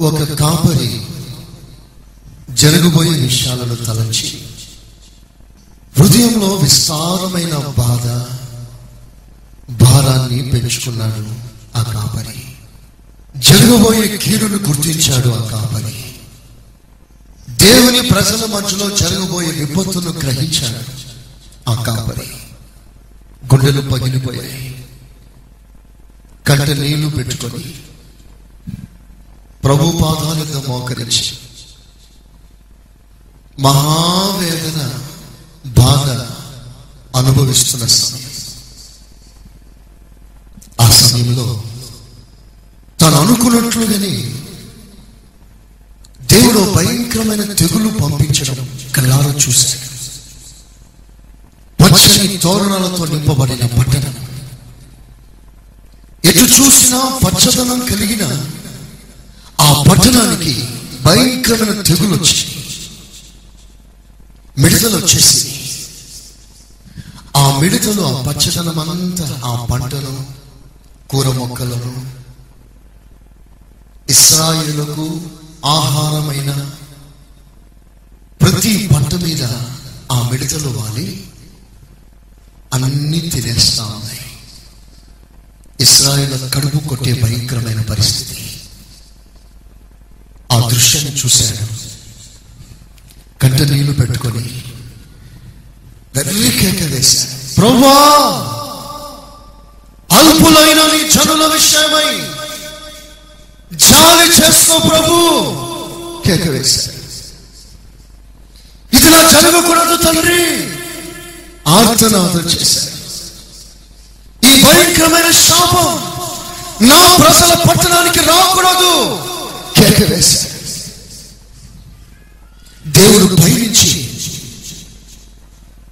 ఒక కాపరి జరగబోయే విషయాలను తలంచి హృదయంలో విస్తారమైన బాధ భారాన్ని పెంచుకున్నాడు ఆ కాపరి. జరగబోయే కీడును గుర్తించాడు ఆ కాపరి. దేవుని ప్రజల మధ్యలో జరగబోయే విపత్తును గ్రహించాడు ఆ కాపరి. గుండెలు పగిలిపోయాయి. కంట నీళ్ళు పెట్టుకొని ప్రభు పాదాలకు మోకరించి మహావేదన బాధ అనుభవిస్తున్న సమయం. ఆ సమయంలో తను అనుకున్నట్లుగానే దేవుడు భయంకరమైన తెగులు పంపించడం కళ్ళారా చూశాడు. పచ్చని తోరణాలతో నింపబడిన పట్టణం. ఎటు చూసినా పచ్చదనం కలిగిన ఆ పట్టణానికి భయంకరమైన తెగులు వచ్చి మిడతలు వచ్చేసి. ఆ మిడతలు ఆ పచ్చదనం అంతా ఆ పంటలు కూర మొక్కలను ఇస్రాయిలకు ఆహారమైన ప్రతి పంట మీద ఆ మిడతలు వాలి. అన్ని తినేస్తా ఉన్నాయి. ఇస్రాయిల్ కడుపు కొట్టే భయంకరమైన పరిస్థితి. ఆ దృశ్యాన్ని చూశాడు కంట నీళ్ళు పెట్టుకొని వెర్రి కేక ప్రభా అల్పులైన నీ జనుల విషయమై జాలి చేసుకో ప్రభు కేక ఇది ఇదిలా జరగకూడదు తండ్రి ఆర్తనాదం చేశారు ఈ భయంకరమైన శాపం నా ప్రజల పట్టణానికి రాకూడదు. కేక వేశాడు దేవుడు పయనించి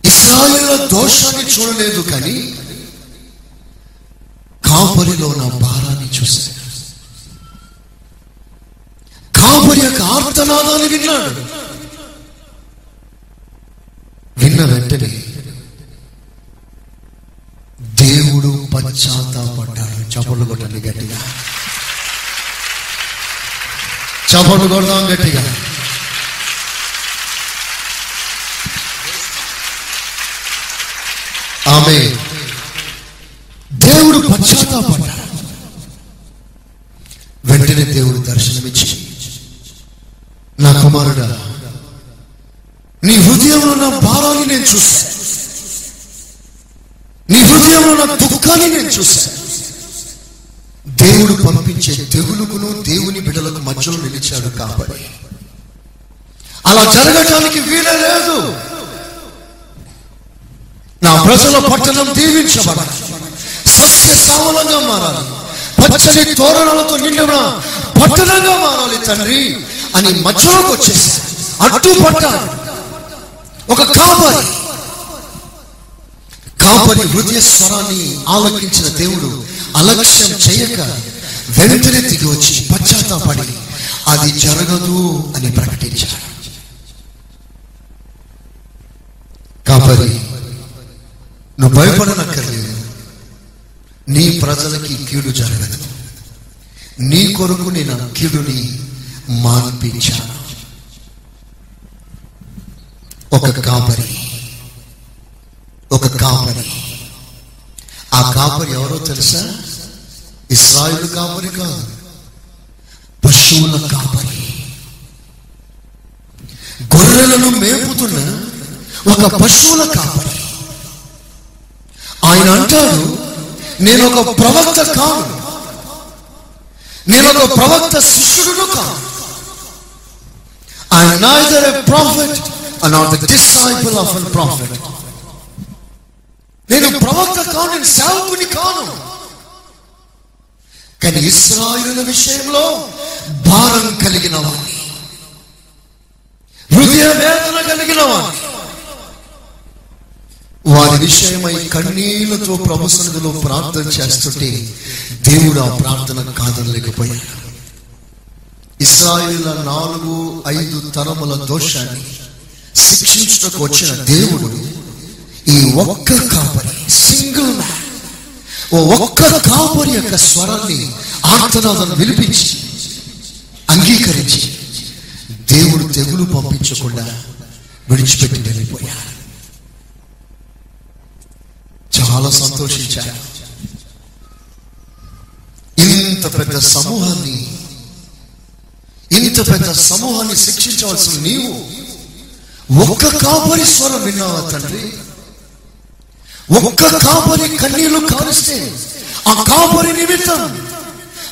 ఇస్రాయేల దోషాన్ని చూడలేదు కానీ కాపరిలో నా భారాన్ని చూశాడు. కాపరి యొక్క ఆర్తనాదాన్ని విన్నాడు. విన్న వెంటనే దేవుడు పశ్చాత్తాపడ్డాడు. చపలు కొట్టండి గట్టిగా. చపలు కొడదాం గట్టిగా ఆమె దేవుడు పశ్చాత్తాపడ్డాడు వెంటనే దేవుడు దర్శనమిచ్చి నా కుమారుడా నీ హృదయంలో నా భారాన్ని నేను చూశాను నీ హృదయంలో నా దుఃఖాన్ని నేను చూశాను దేవుడు పంపించే తెగులుకును దేవుని బిడ్డలకు మధ్యలో నిలిచాడు కాబట్టి. అలా జరగటానికి వీలే లేదు. నా ప్రజల పట్టణం దీవించబడాలి. సస్య సావలంగా మారాలి. పచ్చని తోరణాలతో నిండిన పట్టణంగా మారాలి తండ్రి అని మధ్యలోకి వచ్చేసి అడ్డు పట్టాలి ఒక కాపరి. కాపరి హృదయ స్వరాన్ని ఆలోచించిన దేవుడు అలక్ష్యం చేయక వెంటనే తిరిగి వచ్చి పశ్చాత్తాపడి అది జరగదు అని ప్రకటించాడు. కాపరి నువ్వు భయపడనక్కర్లేదు. నీ ప్రజలకి కీడు జరగదు. నీ కొరకు నేను కీడుని మాన్పించాను. ఒక కాపరి ఒక కాపరి. ఆ కాపరి ఎవరో తెలుసా? ఇస్రాయిల్ కాపరి కాదు పశువుల కాపరి. గొర్రెలను మేపుతున్న ఒక పశువుల కాపరి. ఆయన అంటాడు నేను ఒక ప్రవక్త కాను. నేను ఒక ప్రవక్త శిష్యుడును కాను. I am a prophet and and the disciple of a prophet. నేను ప్రవక్త కాను నేను సేవకుని కాను. కానీ ఇస్రాయిల విషయంలో భారం కలిగిన వాణ్ణి. హృదయ వేదన కలిగిన వాణ్ణి. వారి విషయమై కన్నీళ్ళతో ప్రభు సన్నిధిలో ప్రార్థన చేస్తుంటే దేవుడు ఆ ప్రార్థన కాదనలేకపోయాడు. ఇస్రాయిల నాలుగు ఐదు తరముల దోషాన్ని శిక్షించుటకు వచ్చిన దేవుడు ఈ ఒక్క కాపరి సింగిల్ మ్యాన్. ఓ ఒక్క కాపరి యొక్క స్వరాన్ని ఆర్తనాదం వినిపించి అంగీకరించి దేవుడు తెగులు పంపించకుండా విడిచిపెట్టి వెళ్ళిపోయాడు చాలా సంతోషించాడు ఇంత పెద్ద సమూహాన్ని ఇంత పెద్ద సమూహాన్ని శిక్షించవలసిన నీవు ఒక్క కాపరి స్వరం విన్నావా తండ్రి? ఒక్క కాపరి కన్నీళ్ళు కారిస్తే ఆ కాపరి నిమిత్తం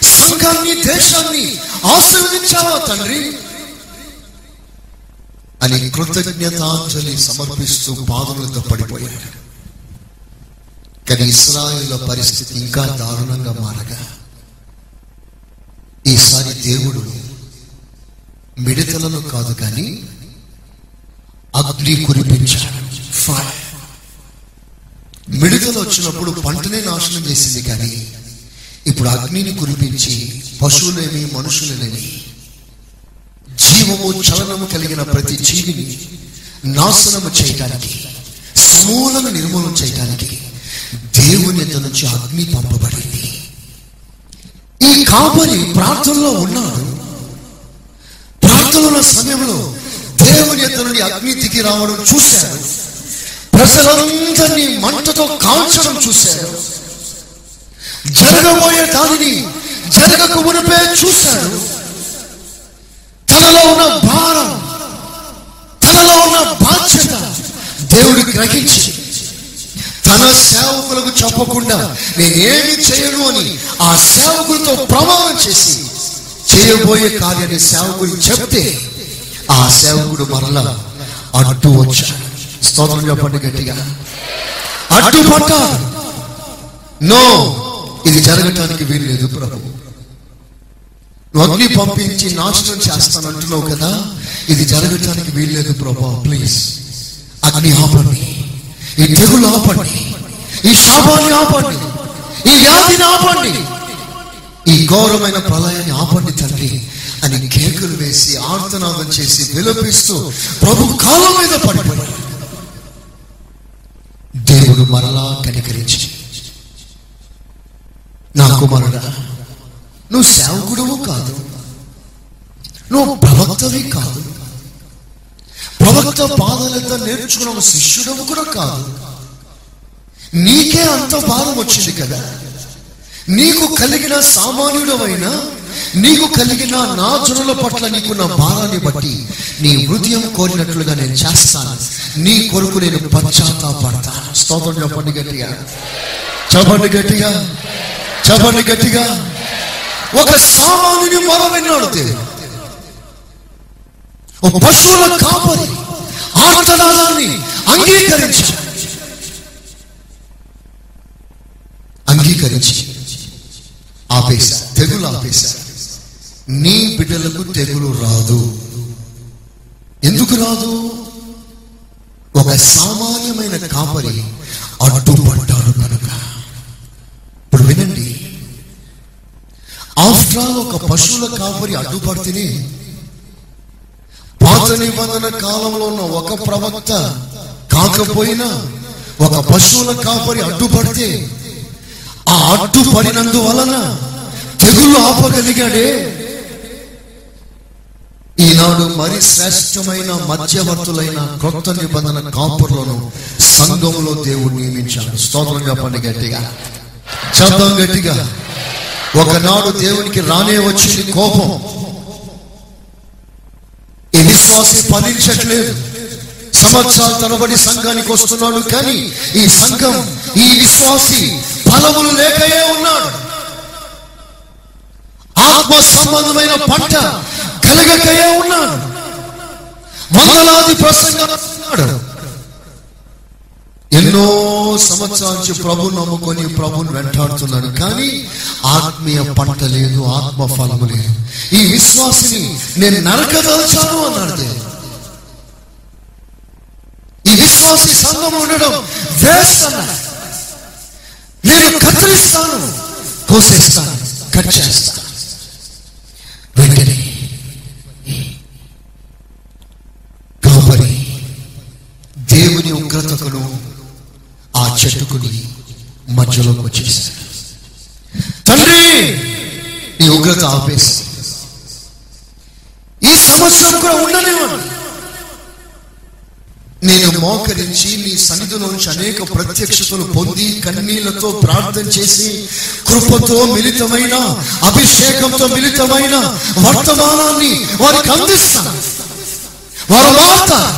సంఘాన్ని దేశాన్ని ఆశీర్వదించావా తండ్రి? అని కృతజ్ఞతాంజలి సమర్పిస్తూ పాదములతో పడిపోయాడు. కానీ ఇస్రాయిల్ పరిస్థితి ఇంకా దారుణంగా మారగా. ఈసారి దేవుడు మిడతలను కాదు కానీ అగ్ని కురిపించాడు. ఫైర్ మిడతలు వచ్చినప్పుడు పంటనే నాశనం చేసింది కానీ ఇప్పుడు అగ్నిని కురిపించి పశువులేమి మనుషులనేమి జీవము చలనము కలిగిన ప్రతి జీవిని నాశనము చేయటానికి సమూలను నిర్మూలన చేయటానికి దేవుని నుంచి అగ్ని పంపబడింది. ఈ కాపరి ప్రార్థనలో ఉన్నాడు. ప్రార్థనల సమయంలో దేవుని ఎద్ద నుండి అగ్ని దిగి రావడం చూశాడు. ప్రజలందరినీ మంటతో కాల్చడం చూశాడు జరగబోయే దానిని జరగక మునిపే చూశాడు తనలో ఉన్న భారం తనలో ఉన్న బాధ్యత దేవుడు గ్రహించి తన సేవకులకు చెప్పకుండా నేనేమి చేయను అని ఆ సేవకులతో ప్రమాణం చేసి చేయబోయే కార్యాన్ని సేవకుడు చెప్తే ఆ సేవకుడు మరలా అడ్డు వచ్చాడు. స్తోత్రం చెప్పండి గట్టిగా. అడ్డు పట్టాడు నో ఇది జరగటానికి వీల్లేదు ప్రభు. నువ్వు అగ్ని పంపించి నాశనం చేస్తాను అంటున్నావు కదా ఇది జరగటానికి వీల్లేదు ప్రభా. ప్లీజ్ అగ్ని ఆపండి. ఈ తెగులు ఆపండి. ఈ శాపాన్ని ఆపండి. ఈ వ్యాధిని ఆపండి. ఈ ఘోరమైన ప్రళయాన్ని ఆపండి తండ్రి అని కేకులు వేసి ఆర్తనాదం చేసి విలపిస్తూ ప్రభు కాలం మీద పడిపోయాడు. దేవుడు మరలా కనికరించి. నా కుమారుడా నువ్వు సేవకుడవు కాదు. నువ్వు ప్రవక్తవి కాదు. ప్రవక్త పాదాలతో నేర్చుకున్న శిష్యుడవు కూడా కాదు. నీకే అంత భారం వచ్చింది కదా. నీకు కలిగిన సామాన్యుడవైనా నీకు కలిగిన నా జనుల పట్ల నీకున్న భారాన్ని బట్టి నీ హృదయం కోరినట్లుగా నేను చేస్తాను. నీ కొరకు నేను పశ్చాత్తాపడతాను. స్తోత్రం చెప్పండి గట్టిగా. చెప్పండి గట్టిగా. చెప్పండి గట్టిగా. ఒక సామాన్యుని మొర విన్నాడు దేవుడు ఒక పశువుల కాపరి ఆర్తనాదాన్ని అంగీకరించి. అంగీకరించి. ఆపేశా. తెగులు ఆపేశా. నీ బిడ్డలకు తెగులు రాదు. ఎందుకు రాదు? ఒక సామాన్యమైన కాపరి అడ్డుపడ్డాడు కనుక. ఇప్పుడు వినండి. ఆఫ్టర్ ఆల్ ఒక పశువుల కాపరి అడ్డుపడితేనే పాత నిబంధన కాలంలో ఉన్న ఒక ప్రవక్త కాకపోయినా ఒక పశువుల కాపరి అడ్డుపడితే ఆ అడ్డుపడినందు వలన తెగులు ఆపగలిగాడే. ఈనాడు మరి శ్రేష్టమైన మధ్యవర్తులైన కొత్త నిబంధన కాపుర్లను సంఘంలో దేవుడు నియమించాడు. స్తోత్రం చెప్పండి గట్టిగా. శబ్దం గట్టిగా. ఒకనాడు దేవునికి రానే వచ్చింది కోపం. ఈ విశ్వాసి ఫలించట్లేదు. సంవత్సరాల తరబడి సంఘానికి వస్తున్నాడు కానీ ఈ సంఘం ఈ విశ్వాసి ఫలములు లేకయే ఉన్నాడు. ఆత్మ సంబంధమైన పంట కలగకయే ఉన్నాడు. వందలాది ప్రసంగాడు ఎన్నో సంవత్సరాల నుంచి ప్రభు నమ్ముకొని ప్రభుని వెంటాడుతున్నాడు. కానీ ఆత్మీయ పంట లేదు ఆత్మ ఫలము లేదు. ఈ విశ్వాసిని నేను నరకదల్చాను అన్నాడు దేవుడు. ఈ విశ్వాసి సంఘం ఉండడం వేస్ట్ అన్నాడు. నేను కత్తిరిస్తాను కోసేస్తాను కట్ చేస్తాను వెంటనే కాపరి దేవుని ఉగ్రతకును ఆ చెట్టుకుని మధ్యలోకి వచ్చేసాడు తండ్రి ఈ ఉగ్రత ఆపేసి ఈ సంవత్సరం కూడా ఉండనివ్వండి. నేను మోకరించి నీ సన్నిధిలోంచి అనేక ప్రత్యక్షతలు పొంది కన్నీళ్ళతో ప్రార్థన చేసి కృపతో మిలితమైన అభిషేకంతో మిలితమైన వర్తమానాన్ని వారికి అందిస్తాను. వారు మారుతారు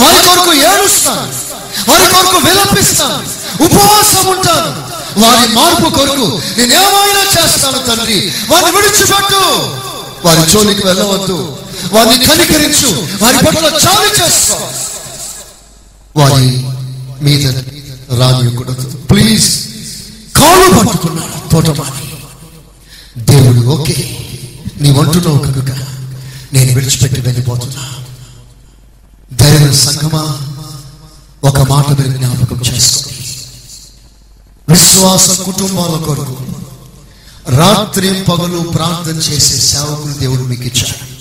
వారి కొరకు ఏడుస్తాను. వారి కొరకు విలపిస్తాను. ఉపవాసం ఉంటాను. వారి మార్పు కొరకు నేను ఏమైనా చేస్తాను తండ్రి. వారిని విడిచిపెట్టు. వారి జోలికి వెళ్ళవద్దు. వారిని కనికరించు. వారి పట్ల చాలు చేస్తా వారి మీద రానియకూడదు ప్లీజ్ కాలు పట్టుకున్నాడు తోటమాని దేవుడు ఓకే. నీ వంటున్నావు కనుక నేను విడిచిపెట్టి వెళ్ళిపోతున్నా. దైవ సంగమా. ఒక మాట మీరు జ్ఞాపకం చేసుకోండి. విశ్వాస కుటుంబాల కొరకు రాత్రి పగలు ప్రార్థన చేసే సేవకులు దేవుడు మీకు ఇచ్చాడు.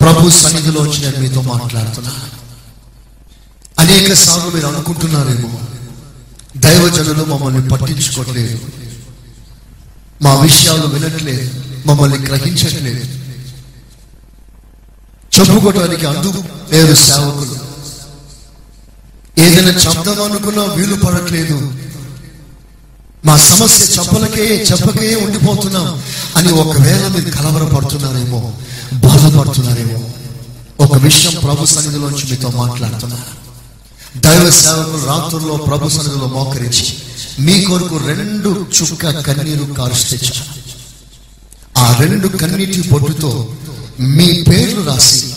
ప్రభు సన్నిధిలో వచ్చి నేను మీతో మాట్లాడుతున్నాను అనేక సార్లు మీరు అనుకుంటున్నారేమో దైవజనులు మమ్మల్ని పట్టించుకోవట్లేదు మా విషయాలు వినట్లేదు మమ్మల్ని గ్రహించట్లేదు. చెప్పుకోవడానికి అందు లేరు సేవకులు. ఏదైనా చెప్దాం అనుకున్నా వీలు పడట్లేదు. మా సమస్య చెప్పలకే చెప్పకే ఉండిపోతున్నాం. అని ఒకవేళ మీరు కలవరపడుతున్నారేమో బాధపడుతున్నారేమో ఒక విషయం ప్రభు సన్నిధిలోంచి మీతో మాట్లాడుతున్నారు దైవ సేవకులు రాత్రుల్లో ప్రభు సన్నిధిలో మోకరించి మీ కొరకు రెండు చుక్క కన్నీరు కారుసి తెచ్చారు. ఆ రెండు కన్నీటి బొట్టుతో మీ పేర్లు రాసి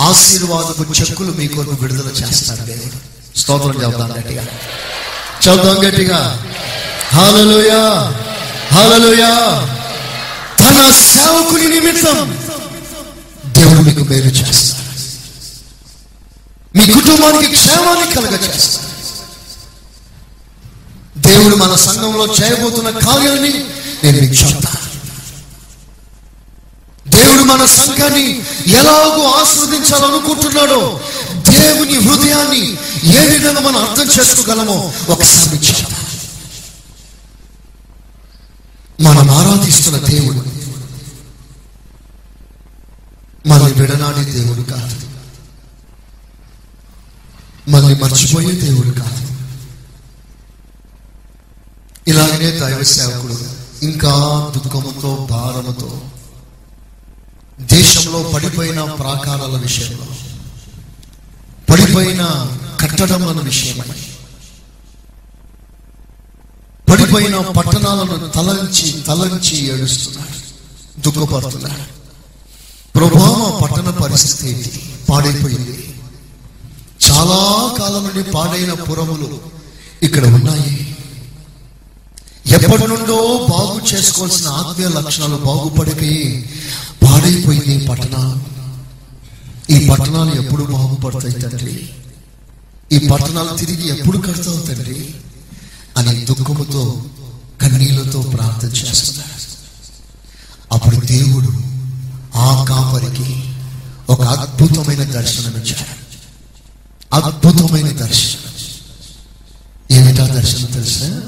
ఆశీర్వాదపు చెక్కులు మీ కొరకు విడుదల చేస్తారు దేవుడు. స్తోత్రం చెబుతాం గట్టిగా. చెబుతాం గట్టిగా. హాలలుయా హాలలుయా తన సేవకుని నిమిత్తం దేవుడు మీకు మేలు చేస్తాడు. మీ కుటుంబానికి క్షేమాన్ని కలగ చేస్తాడు దేవుడు మన సంఘంలో చేయబోతున్న కార్యాన్ని నేను మీకు చెప్తాను. దేవుడు మన సంఘాన్ని ఎలాగో ఆస్వాదించాలనుకుంటున్నాడో దేవుని హృదయాన్ని ఏ విధంగా మనం అర్థం చేసుకోగలమో ఒకసారి మనం ఆరాధిస్తున్న దేవుడు మనల్ని విడనాడే దేవుడు కాదు. మనల్ని మర్చిపోయే దేవుడు కాదు. ఇలాగనే దైవ సేవకుడు ఇంకా దుఃఖముతో భారముతో దేశంలో పడిపోయిన ప్రాకారాల విషయంలో పడిపోయిన కట్టడముల విషయమై. పడిపోయిన పట్టణాలను తలంచి తలంచి ఏడుస్తున్నాడు. దుఃఖపడుతున్నాడు. ప్రభావ పట్టణ పరిస్థితి పాడైపోయింది. చాలా కాలం నుండి పాడైన పురములు ఇక్కడ ఉన్నాయి. ఎప్పటి నుండో బాగు చేసుకోవాల్సిన ఆత్మీయ లక్షణాలు బాగుపడిపోయి పాడైపోయింది పట్టణాలు. ఈ పట్టణాలు ఎప్పుడు బాగుపడతాయి తండ్రి? ఈ పట్టణాలు తిరిగి ఎప్పుడు కడతావు తండ్రి? అని దుఃఖముతో కన్నీళ్ళతో ప్రార్థన చేస్తున్నాడు అప్పుడు దేవుడు ఆ కాపరికి ఒక అద్భుతమైన దర్శనం ఇచ్చాడు. అద్భుతమైన దర్శనం. ఏమిటా దర్శనం తెలుసా?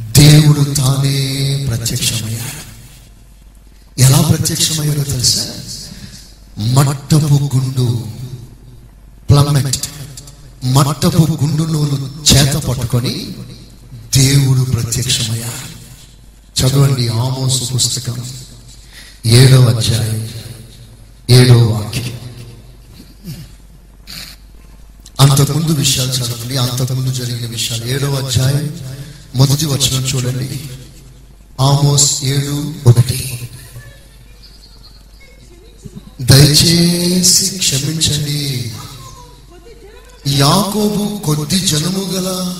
దేవుడు తానే ప్రత్యక్షమయ్యాడు. ఎలా ప్రత్యక్షమయ్యాడో తెలుసా? మట్టపు గుండు ప్లమెట్ మట్టపు గుండును చేత పట్టుకొని దేవుడు ప్రత్యక్షమయ్యాడు చదవండి ఆమోసు పుస్తకం. ఏడవ అధ్యాయం. ఏడవ వాక్యం. అంతకుముందు విషయాలు చదవండి. అంతకుముందు జరిగిన విషయాలు. ఏడవ అధ్యాయం. మొదటి వచనం చూడండి. ఆమోస్ ఏడు ఒకటి. దయచేసి క్షమించండి. యాకోబు కొద్ది జనము గల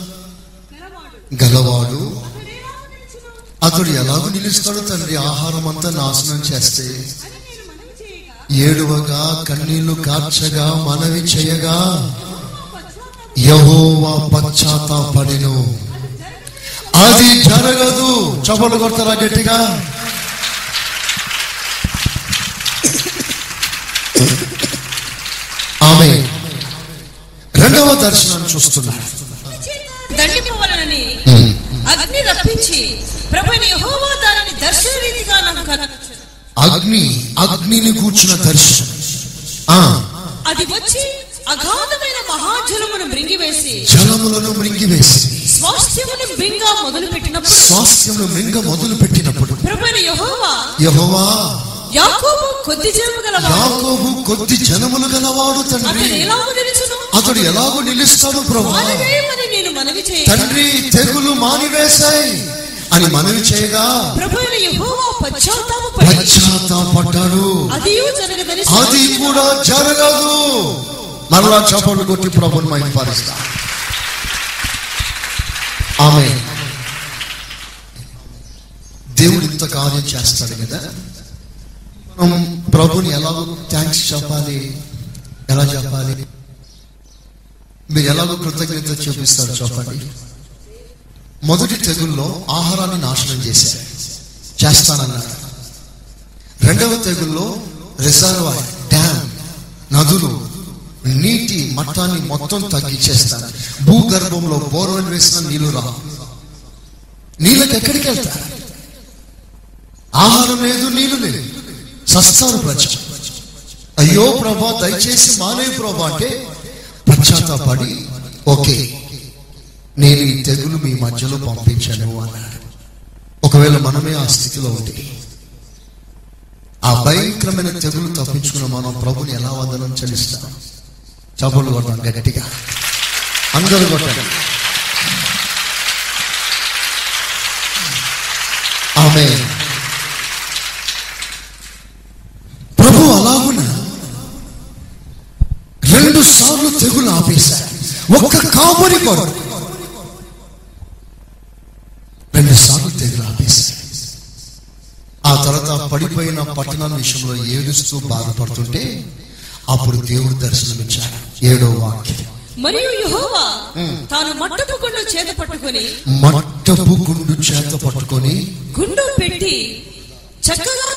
గలవాడు అతడు ఎలాగో నిలుస్తాడు తండ్రి ఆహారం అంతా నాశనం చేస్తే ఏడువగా కన్నీళ్ళు కార్చగా మనవి చేయగా యహోవా పశ్చాత్తాపడెను. అది జరగదు. చపలు కొడతారా గట్టిగా? ఆమె రెండవ దర్శనం చూస్తున్నాడు అగ్ని రప్పించి ప్రభుని యెహోవా దానిని దర్శన రీతిగా నాకు కనపరచెను. అగ్ని అగ్నిని కూర్చున్న దర్శనం. ఆ. అది వచ్చి అగాధమైన మహాజలమును మృంగివేసి జలములను మృంగివేసి స్వాస్థ్యమును మృంగా మొదలు పెట్టినప్పుడు స్వాస్థ్యమును మృంగ మొదలు పెట్టినప్పుడు ప్రభువైన యెహోవా యహోవా యాకోబు కొద్ది జలము గలవాడు. యాకోబు కొద్ది జనములు గలవాడు తండ్రి. అతడు ఎలాగో నిలుస్తాడు ప్రభా? మానవేయమని నేను మనవి చేయ తండ్రి తెగులు మానివేశాయి. అని మనవి చేయగా పశ్చాత్తాపడ్డాడు. అది కూడా జరగదు. మరలా చపలు కొట్టి ప్రభుని మహింపరుస్తా. ఆమె దేవుడు ఇంత కార్యం చేస్తాడు కదా? మనం ప్రభుని ఎలాగో థ్యాంక్స్ చెప్పాలి? ఎలా చెప్పాలి? మీరు ఎలాగో కృతజ్ఞత చూపిస్తారు చెప్పండి? మొదటి తెగుల్లో ఆహారాన్ని నాశనం చేశారు. చేస్తానన్నారు రెండవ తెగుల్లో రిజర్వాయర్ డ్యామ్ నదులు నీటి మట్టాన్ని మొత్తం తగ్గించేస్తారు భూగర్భంలో బోర్వెల్ వేసిన నీళ్ళు రా. నీళ్ళకి ఎక్కడికి వెళ్తారు? ఆహారం లేదు నీళ్ళు లేదు సస్తారు ప్రజ అయ్యో ప్రభా దయచేసి మానే ప్రభా అంటే పశ్చాత్తాపడి ఓకే నేను ఈ తెగులు మీ మధ్యలో పంపించాను అన్నాడు. ఒకవేళ మనమే ఆ స్థితిలో ఉంటే ఆ భయంకరమైన తెగులు తప్పించుకున్న మనం ప్రభుని ఎలా వందనం చెల్లిస్తాం? చపలు కొట్టాం గట్టిగా. అందరూ కొట్టాలి ఆమె ప్రభు అలాగున రెండు సార్లు తెగులు ఆపేశారు ఒక్క కాపరి కొరకు రెండు సార్లు తెగులు ఆ తర్వాత పడిపోయిన పట్టణం విషయంలో ఏడుస్తూ బాధపడుతుంటే అప్పుడు దేవుడు దర్శనమిచ్చాడు. ఏడో వాక్యం. మరియు యెహోవా తాను మట్టపు గుండు చేత పట్టుకొని మట్టపు గుండు చేత పట్టుకొని గుండు పెట్టి చక్కగా.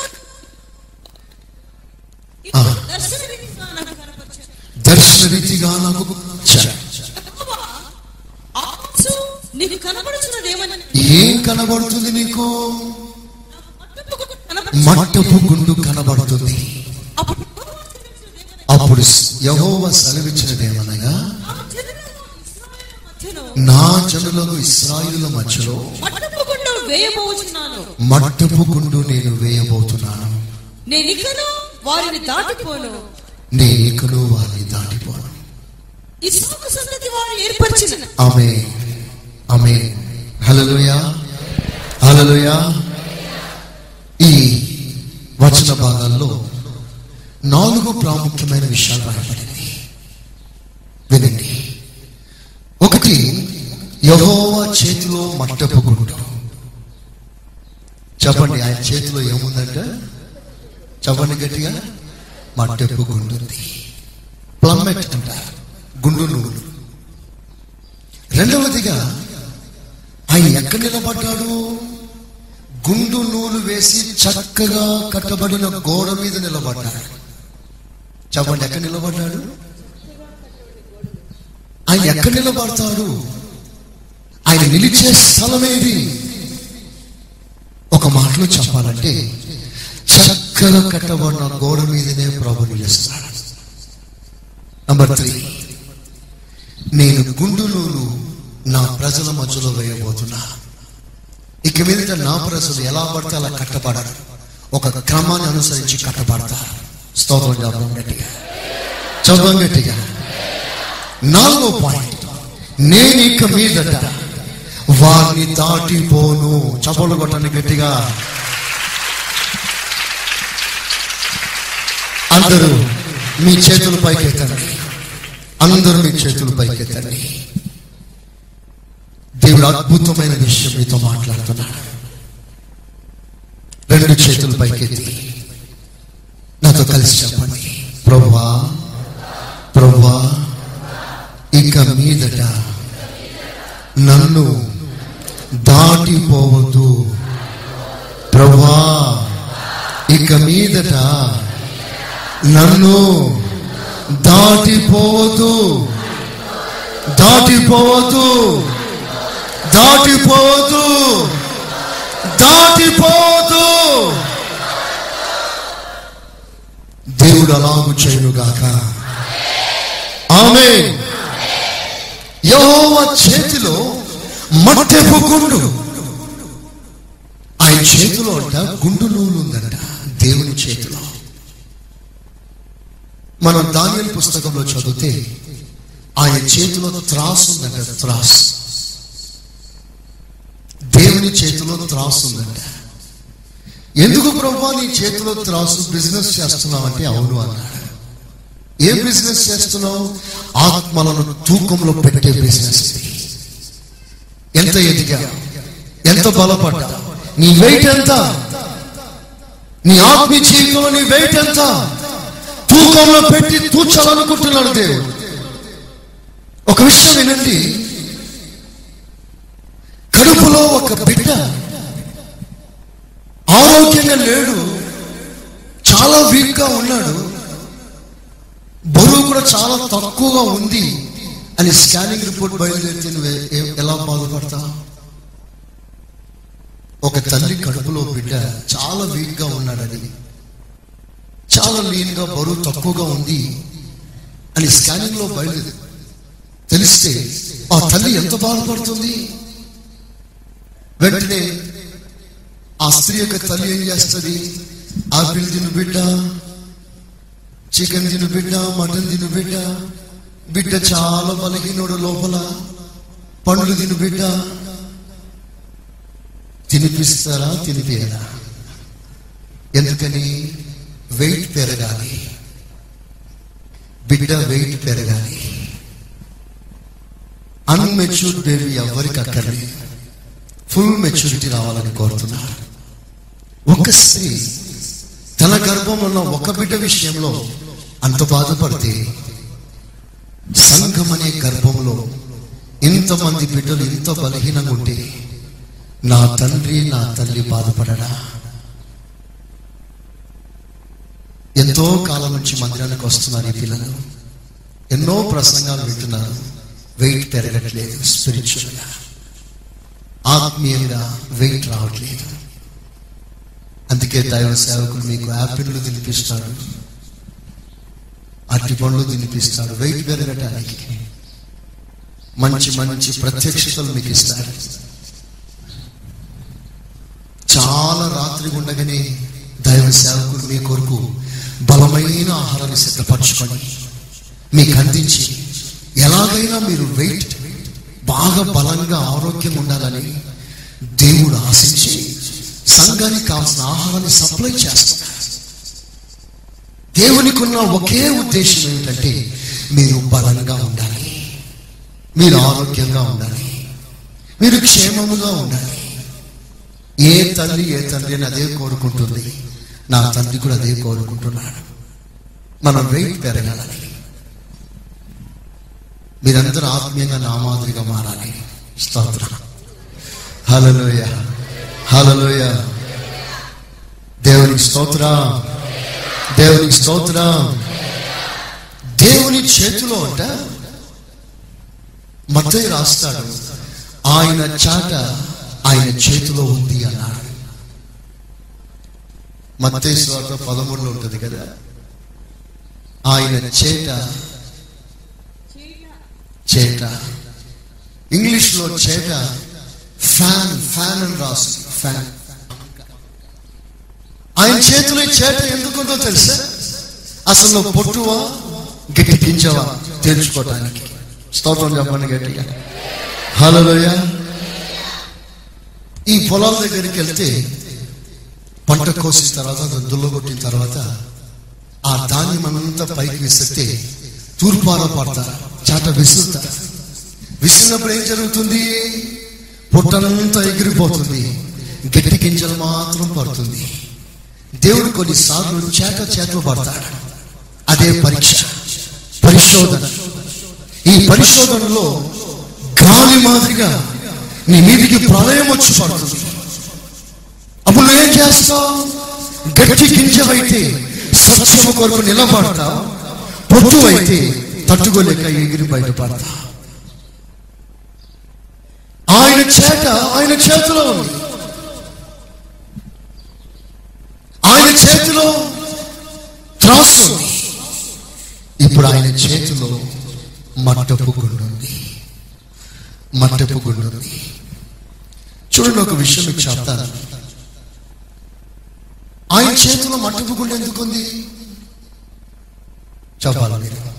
దర్శనరీతిగా నాకు ఏం కనబడుతుంది నీకు? మట్టపు గుండు కనబడుతుంది. అప్పుడు యహోవ సెలవిచ్చినదేమనగా నా జనులను ఇస్రాయిల మధ్యలో మట్టపు గుండు నేను వేయబోతున్నాను. నేనికను వారిని దాటిపోను. నేను వారిని ఇస్సాకు సంతతి వారు ఏర్పరిచిన ఆమె ఆమె హల్లెలూయా. హల్లెలూయా. ఈ వచన భాగాల్లో నాలుగు ప్రాముఖ్యమైన విషయాలు రాయబడింది. వినండి. ఒకటి యహోవా చేతిలో మట్టపు గుండు. చెప్పండి ఆయన చేతిలో ఏముందంట? చెప్పండి గట్టిగా. మట్టపు గుండు ప్లమ్మెట్ అంటారు గుండు రెండవదిగా ఆయన ఎక్కడ నిలబడ్డాడు? గుండు నూలు వేసి చక్కగా కట్టబడిన గోడ మీద నిలబడ్డాడు. చెప్పండి ఎక్కడ నిలబడ్డాడు? ఆయన ఎక్కడ నిలబడతాడు? ఆయన నిలిచే స్థలమేది? ఒక మాటలో చెప్పాలంటే చక్కగా కట్టబడిన గోడ మీదనే ప్రభు నిలుస్తాడు నంబర్ త్రీ నేను గుండులోను నా ప్రజల మధ్యలో వేయబోతున్నా. ఇక మీదట నా ప్రజలు ఎలా పడితే అలా కట్టబడరు. ఒక క్రమాన్ని అనుసరించి కట్టబడతారు. స్తోత్రం చదవం గట్టిగా. చదవం గట్టిగా. నాలుగో పాయింట్. నేను ఇక మీదట వారిని దాటిపోను. చపలు కొట్టండి గట్టిగా. అందరూ మీ చేతులు పైకెత్తండి. అందరూ మీ చేతులు పైకెత్తండి. దేవుడు అద్భుతమైన విషయం మీతో మాట్లాడుతున్నాడు. రెండు చేతులు పైకెత్తి. నాతో కలిసి చెప్పండి. ప్రభువా ప్రభువా ఇక మీదట నన్ను దాటిపోవద్దు. ప్రభువా ఇక మీదట నన్ను దాటిపోవద్దు. దాటిపోవద్దు. దాటిపోవద్దు. దాటిపోవద్దు. దేవుడు అలాగు చేయనుగాక. ఆమె యహోవ చేతిలో మట్టెపు గుండు. ఆయన చేతిలో అంట గుండు నూనె ఉందంట దేవుని చేతిలో. మనం దానియల్ పుస్తకంలో చదివితే ఆయన చేతిలో త్రాసు ఉందంట త్రాసు. దేవుని చేతిలో త్రాసు ఉందంట. ఎందుకు ప్రభా నీ చేతిలో త్రాసు? బిజినెస్ చేస్తున్నావు అంటే అవును అన్నాడు. ఏం బిజినెస్ చేస్తున్నావు? ఆత్మలను తూకంలో పెట్టే బిజినెస్ ఎంత ఎదిగా ఎంత బలపడ్డా? నీ వెయిట్ ఎంత? నీ ఆత్మీయ జీవితంలో నీ వెయిట్ ఎంత? తూకంలో పెట్టి తూచాలనుకుంటున్నాడు దేవుడు. ఒక విషయం వినండి. కడుపులో ఒక బిడ్డ ఆరోగ్యంగా లేడు చాలా వీక్గా ఉన్నాడు బరువు కూడా చాలా తక్కువగా ఉంది అని స్కానింగ్ రిపోర్ట్ బయలుదేరితే ఎలా బాధపడతా? ఒక తల్లి కడుపులో బిడ్డ చాలా వీక్గా ఉన్నాడని. చాలా లీన్గా బరువు తక్కువగా ఉంది అని స్కానింగ్లో బయలుదేరి తెలిస్తే ఆ తల్లి ఎంత బాధపడుతుంది? వెంటనే ఆ స్త్రీ యొక్క తల్లి ఏం చేస్తుంది? ఆపిల్ తిను బిడ్డ చికెన్ తిను బిడ్డ మటన్ తిను బిడ్డ బిడ్డ చాలా బలహీనుడు లోపల. పండ్లు తిను బిడ్డ. తినిపిస్తారా? తినిపియరా ఎందుకని? వెయిట్ పెరగాలి. బిడ్డ వెయిట్ పెరగాలి. అన్మెచ్యూర్డ్ బేబీ ఎవరికి అక్కర్లేదు ఫుల్ మెచ్యూరిటీ రావాలని కోరుతున్నారు ఒక స్త్రీ తన గర్భంలో ఒక బిడ్డ విషయంలో అంత బాధపడితే సంఘం అనే గర్భంలో ఇంతమంది బిడ్డలు ఇంత బలహీనంగా ఉంటే నా తండ్రి నా తల్లి బాధపడడా? ఎంతో కాలం నుంచి మందిరానికి వస్తున్నారు ఈ పిల్లలు. ఎన్నో ప్రసంగాలు వింటున్నారు. వెయిట్ పెరగట్లేదు స్పిరిచువల్గా. ఆత్మీయంగా వెయిట్ రావట్లేదు. అందుకే దైవ సేవకులు మీకు యాపిల్లు తినిపిస్తారు. అరటి పండ్లు తినిపిస్తారు. వెయిట్ పెరగటానికి. మంచి మంచి ప్రత్యక్షతలు మీకు ఇస్తారు. చాలా రాత్రి ఉండగానే దైవ సేవకులు మీ కొరకు బలమైన ఆహారాన్ని సిద్ధపరచుకొని మీకు అందించి ఎలాగైనా మీరు వెయిట్ బాగా బలంగా ఆరోగ్యం ఉండాలని దేవుడు ఆశించి సంఘానికి కావాల్సిన ఆహారాన్ని సప్లై చేస్తాడు దేవునికి ఉన్న ఒకే ఉద్దేశం ఏమిటంటే మీరు బలంగా ఉండాలి. మీరు ఆరోగ్యంగా ఉండాలి. మీరు క్షేమముగా ఉండాలి. ఏ తల్లి ఏ తండ్రి అని అదే కోరుకుంటుంది. నా తండ్రి కూడా అదే కోరుకుంటున్నాడు. మనం వెయిట్ పెరగాలని మీరందరూ ఆత్మీయంగా నా మాదిరిగా మారాలి. స్తోత్ర. హలలోయ హలలోయ దేవునికి స్తోత్ర. దేవునికి స్తోత్ర. దేవుని చేతిలో అంట మత్తయి రాస్తాడు. ఆయన చాట ఆయన చేతిలో ఉంది అన్నాడు. మత్తయి పదమూడులో ఉంటుంది కదా? ఆయన చేట చేట ఇంగ్లీష్లో చేట ఫ్యాన్ ఫ్యాన్ అని రాసు ఫ్యాన్. ఆయన చేతిలో ఈ చేట ఎందుకుందో తెలుసా? అసలు పొట్టువా గట్టి గింజవా? తెలుసుకోవటానికి. స్తోత్రం చెప్పండి గట్టిగా. హలోయ ఈ పొలాల దగ్గరికి వెళ్తే పంట కోసిన తర్వాత దాన్ని దుల్లగొట్టిన తర్వాత ఆ ధాన్యం అంతా పైకి విసిరితే తూర్పార పడతారు చాట విసురుతారు విసిరినప్పుడు ఏం జరుగుతుంది? పొట్టనంతా ఎగిరిపోతుంది. గట్టి గింజలు మాత్రం పడుతుంది. దేవుడు కొన్నిసార్లు చేత చేతలు పడతాడు. అదే పరీక్ష పరిశోధన. ఈ పరిశోధనలో గాలి మాదిరిగా నీ మీదికి ప్రళయం వచ్చి పడుతుంది. అప్పుడు నువ్వేం చేస్తావు గట్టి గింజవైతే సత్యము కొరకు నిలబడతా. పొత్తు అయితే తట్టుకోలేక ఎగిరి బయటపడతా. ఆయన చేత ఆయన చేతిలో ఉంది. ఆయన చేతిలో త్రాసు ఇప్పుడు ఆయన చేతిలో మట్టపు గుండుంది మట్టపు గుండుంది చూడండి ఒక విషయం చెప్తాను. ఆయన చేతిలో మట్టుపు గుండె ఎందుకుంది చెప్పాలి మీరు.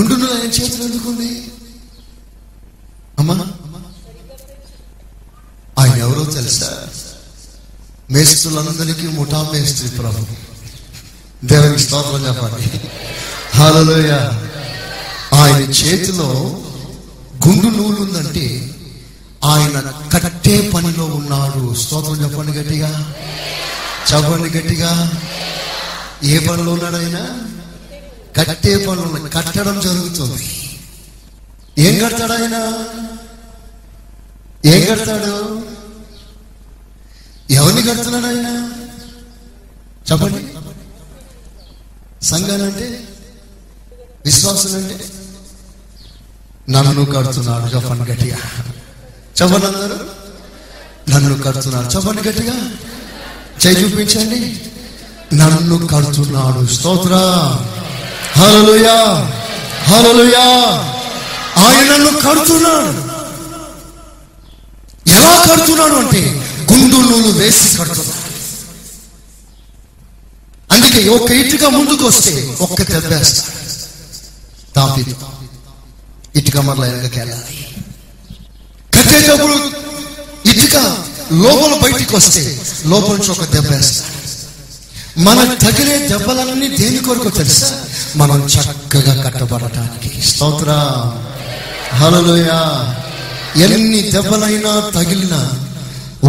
గుండును ఆయన చేతిలో ఎందుకుంది అమ్మా ఆయన ఎవరో తెలుసా? మేస్తులందరికీ ముఠా మేస్త్రి ప్రభు. దేవుని స్తోత్రం చెప్పాలి హలోయ ఆయన చేతిలో గుండు నూలు ఉందంటే ఆయన కట్టే పనిలో ఉన్నాడు. స్తోత్రం చెప్పండి గట్టిగా. చెప్పండి గట్టిగా. ఏ పనిలో ఉన్నాడు ఆయన? కట్టే పనులు కట్టడం జరుగుతుంది. ఏం కడతాడు ఆయన? ఏం కడతాడు? ఎవరిని కడుతున్నాడు ఆయన? చెప్పండి. సంఘాలంటే విశ్వాసులంటే నన్ను కడుతున్నాడు. చెప్పండి గట్టిగా. చెప్పండి అందరు నన్ను కడుతున్నాడు చెప్పండి గట్టిగా. చేయి చూపించండి. నన్ను కడుతున్నాడు. స్తోత్ర. హలలుయా హలలుయా ఆయనను కడుతున్నాడు. ఎలా కడుతున్నాడు అంటే గుండు నూలు వేసి కడుతున్నాడు. అందుకే ఒక ఇటుక ముందుకు వస్తే ఒక్క దెబ్బేస్తాడు దాపీదు ఇటుక మరలా వెనకకి వెళ్ళాలి కట్టేటప్పుడు ఇటుక లోపల బయటికి వస్తే లోపల నుంచి ఒక దెబ్బేస్తాడు మన తగిలే దెబ్బలన్నీ దేని కొరకు తెలుసా? మనం చక్కగా కట్టబడటానికి. స్తోత్ర. హలోయ ఎన్ని దెబ్బలైనా తగిలినా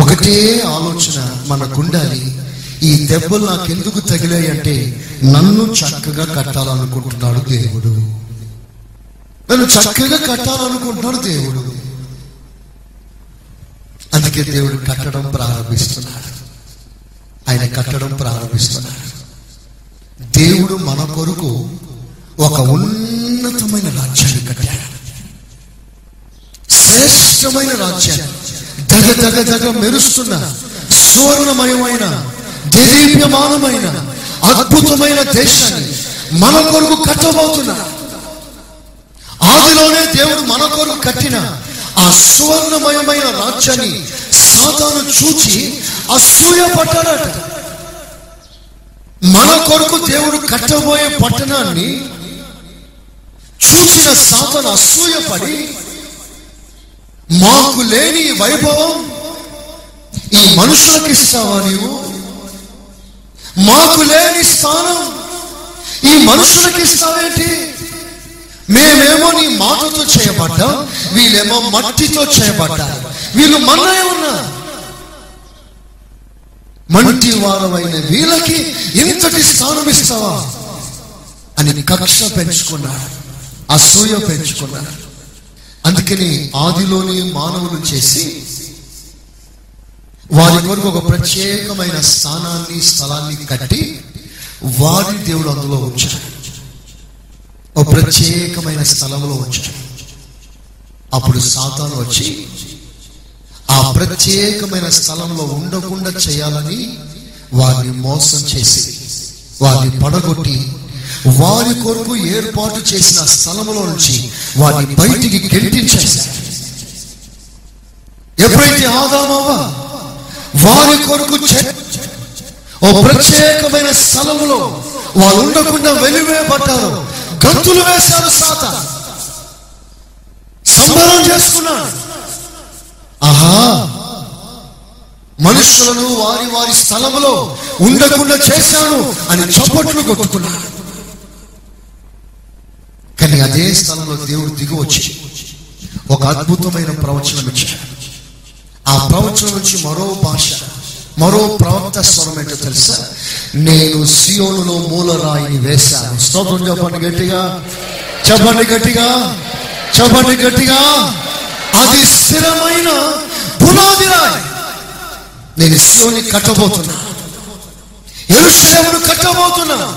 ఒకటే ఆలోచన మనకుండాలి. ఈ దెబ్బలు నాకెందుకు తగిలాయి అంటే నన్ను చక్కగా కట్టాలనుకుంటున్నాడు దేవుడు. నన్ను చక్కగా కట్టాలనుకుంటున్నాడు దేవుడు. అందుకే దేవుడు కట్టడం ప్రారంభిస్తున్నాడు. ఆయన కట్టడం ప్రారంభిస్తున్నాడు. దేవుడు మన కొరకు ఒక ఉన్నతమైన రాజ్యాన్ని కట్టాడు. శ్రేష్టమైన రాజ్యాన్ని దగ దగ దగ మెరుస్తున్న సువర్ణమయమైన దేదీప్యమానమైన అద్భుతమైన దేశాన్ని మన కొరకు కట్టబోతున్నాడు. ఆదిలోనే దేవుడు మన కొరకు కట్టిన ఆ సువర్ణమయమైన రాజ్యాన్ని సాతాను చూచి అసూయ పట్టాడట మన కొరకు దేవుడు కట్టబోయే పట్టణాన్ని చూసిన సాతాను అసూయపడి మాకు లేని వైభవం ఈ మనుషులకు ఇస్తావా నీవు? మాకు లేని స్థానం ఈ మనుషులకు ఇస్తావేంటి? మేమేమో నీ మాటతో చేయబడ్డాం వీళ్ళేమో మట్టితో చేయబడ్డారు వీళ్ళు మన్ననే ఉన్నారు. మంటి వారమైన వీళ్ళకి ఇంతటి స్థానం ఇస్తావా? అని కక్ష పెంచుకున్నాడు అసూయ పెంచుకున్నాడు అందుకని ఆదిలోని మానవులు చేసి వారి కొరకు ఒక ప్రత్యేకమైన స్థానాన్ని స్థలాన్ని కట్టి వారి దేవుడు అందులో ఉంచాడు. ఒక ప్రత్యేకమైన స్థలంలో వచ్చాడు. అప్పుడు సాతాను వచ్చి ఆ ప్రత్యేకమైన స్థలంలో ఉండకుండా చేయాలని వారిని మోసం చేసి వారిని పడగొట్టి వారి కొరకు ఏర్పాటు చేసిన స్థలంలో నుంచి వారిని బయటికి గెలిపించేశారు ఎప్పుడైతే ఆదామావా వారి కొరకు ఓ ప్రత్యేకమైన స్థలంలో వాళ్ళు ఉండకుండా వెలివేయబడ్డారు గంతులు వేశారు సాత సంబరం చేసుకున్నాడు ఆహా. మనుషులను వారి వారి స్థలంలో ఉండకుండా చేశాను అని చప్పట్లు కొట్టుకున్నాడు. కానీ అదే స్థలంలో దేవుడు దిగి వచ్చి ఒక అద్భుతమైన ప్రవచనం ఇచ్చాడు. ఆ ప్రవచనం నుంచి మరో భాష మరో ప్రవక్త స్వరం ఏంటో తెలుసా? నేను సియోనులో మూలరాయిని వేశాను. స్తోత్రం చెప్పండి గట్టిగా. చెప్పండి గట్టిగా. చెప్పండి గట్టిగా. అది స్థిరమైన పునాది రాయి. నేను సియోని కట్టబోతున్నా. ఎరుషలేమును కట్టబోతున్నా.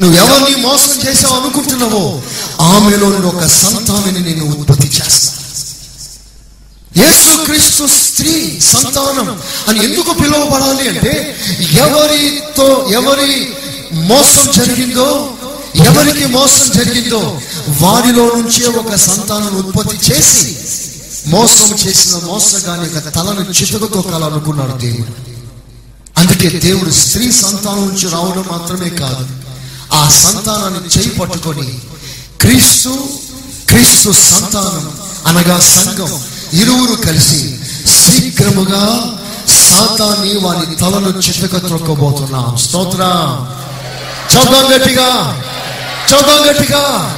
నువ్వు ఎవరిని మోసం చేసావు అనుకుంటున్నావో ఆమెలో ఒక సంతానాన్ని నేను ఉత్పత్తి చేస్తా యేసు క్రీస్తు స్త్రీ సంతానం. అని ఎందుకు పిలువబడాలి అంటే ఎవరితో ఎవరి మోసం జరిగిందో ఎవరికి మోసం జరిగిందో వారిలో నుంచే ఒక సంతానం ఉత్పత్తి చేసి మోసం చేసిన మోసగాని యొక్క తలను చితుకతో కలనుకున్నాడు దేవుడు. అందుకే దేవుడు స్త్రీ సంతానం నుంచి రావడం మాత్రమే కాదు ఆ సంతానాన్ని చేయి పట్టుకొని క్రీస్తు క్రీస్తు సంతానం అనగా సంఘం. ఇరువురు కలిసి శీఘ్రముగా సాతాన్ని వారి తలను చితక త్రొక్కబోతున్నాం. స్తోత్ర. చదువు గట్టిగా. చదువు గట్టిగా.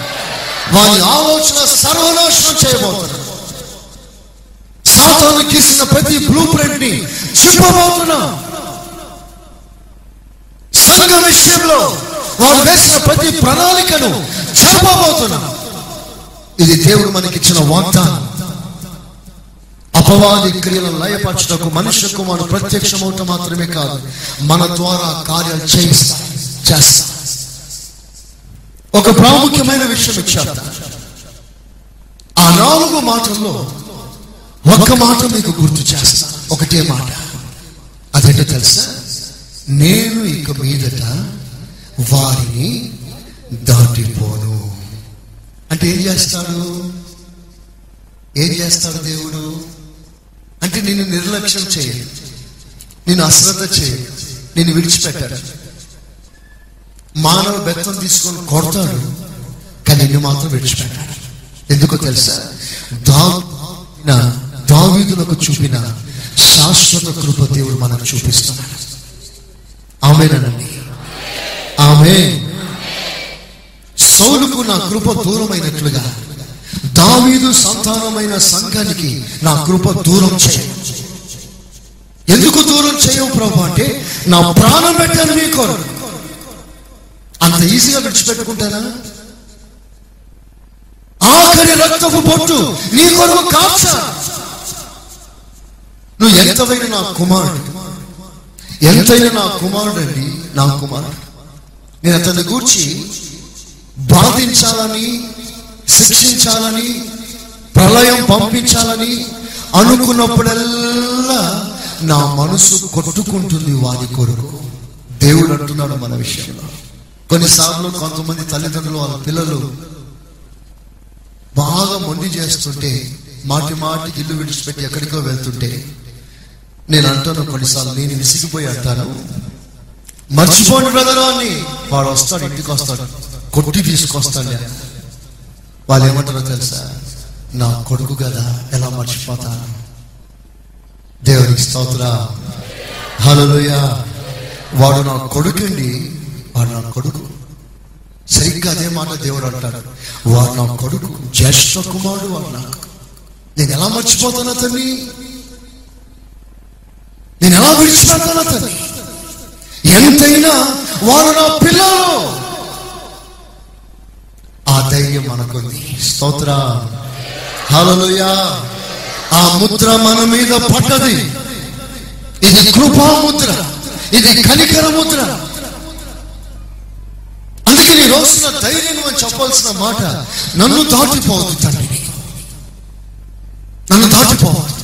వారి ఆలోచన సర్వనాశనం చేయబోతున్నాం. సాతాను గీసిన ప్రతి బ్లూ ప్రింట్ని చెప్పబోతున్నాం సంఘ విషయంలో వారు వేసిన ప్రతి ప్రణాళికను చెప్పబోతున్నాం ఇది దేవుడు మనకిచ్చిన వాగ్దానం. అపవాది క్రియలను లయపరచుటకు మనుష్య కుమారుడు ప్రత్యక్షమవుట మాత్రమే కాదు మన ద్వారా కార్యాలు చేయిస్తా చేస్తా. ఒక ప్రాముఖ్యమైన విషయం ఇచ్చారు ఆ నాలుగు మాటల్లో ఒక మాట మీకు గుర్తు చేస్తా. ఒకటే మాట. అదేంటో తెలుసా? నేను ఇక మీదట వారిని దాటిపోను. అంటే ఏం చేస్తాడు? ఏం చేస్తాడు దేవుడు? అంటే నేను నిర్లక్ష్యం చేయను. నేను అశ్రద్ధ చేయను. నేను విడిచిపెట్టాను. మానవ బెత్తం తీసుకొని కొడతాడు కానీ నిన్ను మాత్రం విడిచిపెట్టాడు. ఎందుకో తెలుసా? దా దావీదులకు చూపిన శాశ్వత కృప దేవుడు మనకు చూపిస్తున్నాడు. ఆమెనండి ఆమె సౌలుకు నా కృప దూరమైనట్లుగా. దావీదు సంతానమైన సంఘానికి నా కృప దూరం చేయ. ఎందుకు దూరం చేయవు ప్రభు అంటే నా ప్రాణం పెట్టాను మీ కొరకు అంత ఈజీగా విడిచిపెట్టుకుంటానా? ఆఖరి రక్తపు పొట్టు నీ కొరకు కాచ? నువ్వు ఎంతవైన నా కుమారుడు. ఎంతైనా నా కుమారుడు అండి నా కుమారుడు. నేను అతన్ని గూర్చి బాధించాలని శిక్షించాలని ప్రళయం పంపించాలని అనుకున్నప్పుడల్లా నా మనసు కొట్టుకుంటుంది వారి కొరకు. దేవుడు అంటున్నాడు మన విషయంలో. కొన్నిసార్లు కొంతమంది తల్లిదండ్రులు వాళ్ళ పిల్లలు బాగా మొండి చేస్తుంటే మాటి మాటి ఇల్లు విడిచిపెట్టి ఎక్కడికో వెళ్తుంటే నేను అంటాను కొన్నిసార్లు నేను విసిగిపోయి అంటాను. మర్చిపోండి బ్రదర్ అని వాడు వస్తాడు ఇంటికి వస్తాడు కొట్టి తీసుకొస్తాడు. వాళ్ళు ఏమంటారో తెలుసా? నా కొడుకు కదా ఎలా మర్చిపోతాను? దేవునికి స్తోత్ర హలోయ వాడు నా కొడుకండి వాడు నా కొడుకు. సరిగ్గా అదే మాట దేవుడు అంటాడు. వాడు నా కొడుకు జ్యేష్ఠ కుమారుడు వాడు నాకు నేను ఎలా మర్చిపోతాను అతన్ని? నేను ఎలా విడిచిపెడతాను అతన్ని? ఎంతైనా వారు నా పిల్లలు. ధైర్యం మనకుంది స్తోత్ర హలలుయా ఆ ముద్ర మన మీద పడ్డది. ఇది కృపా ముద్ర. ఇది కనికర ముద్ర. అందుకే నీ రోజున ధైర్యం చెప్పాల్సిన మాట నన్ను దాటిపోవద్దు తండ్రి. నన్ను దాటిపోవద్దు.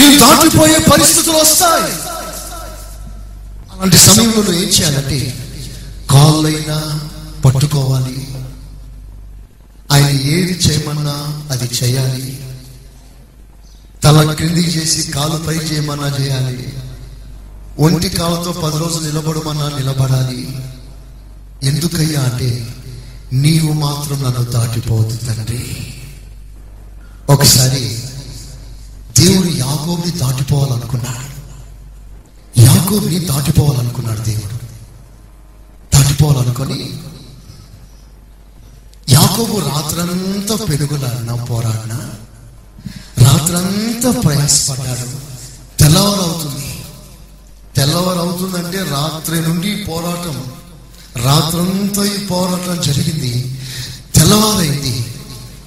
నేను దాటిపోయే పరిస్థితులు వస్తాయి. అలాంటి సమయంలో ఏం చేయాలంటే కాళ్ళైనా పట్టుకోవాలి. ఆయన ఏది చేయమన్నా అది చేయాలి. తల క్రిందికి చేసి కాలు పై చేయమన్నా చేయాలి. ఒంటి కాలుతో పది రోజులు నిలబడమన్నా నిలబడాలి. ఎందుకయ్యా అంటే నీవు మాత్రం నన్ను దాటిపోదు తండ్రి. ఒకసారి దేవుడు యాకోబుని దాటిపోవాలనుకున్నాడు. యాకోబుని దాటిపోవాలనుకున్నాడు దేవుడు. దాటిపోవాలనుకొని యాకోబు రాత్రంతా పెనుగులాడిన పోరాడిన రాత్రంతా ప్రయాసపడ్డాడు. తెల్లవారు అవుతుంది తెల్లవారు అవుతుందంటే రాత్రి నుండి పోరాటం. రాత్రంతా ఈ పోరాటం జరిగింది. తెల్లవారైంది.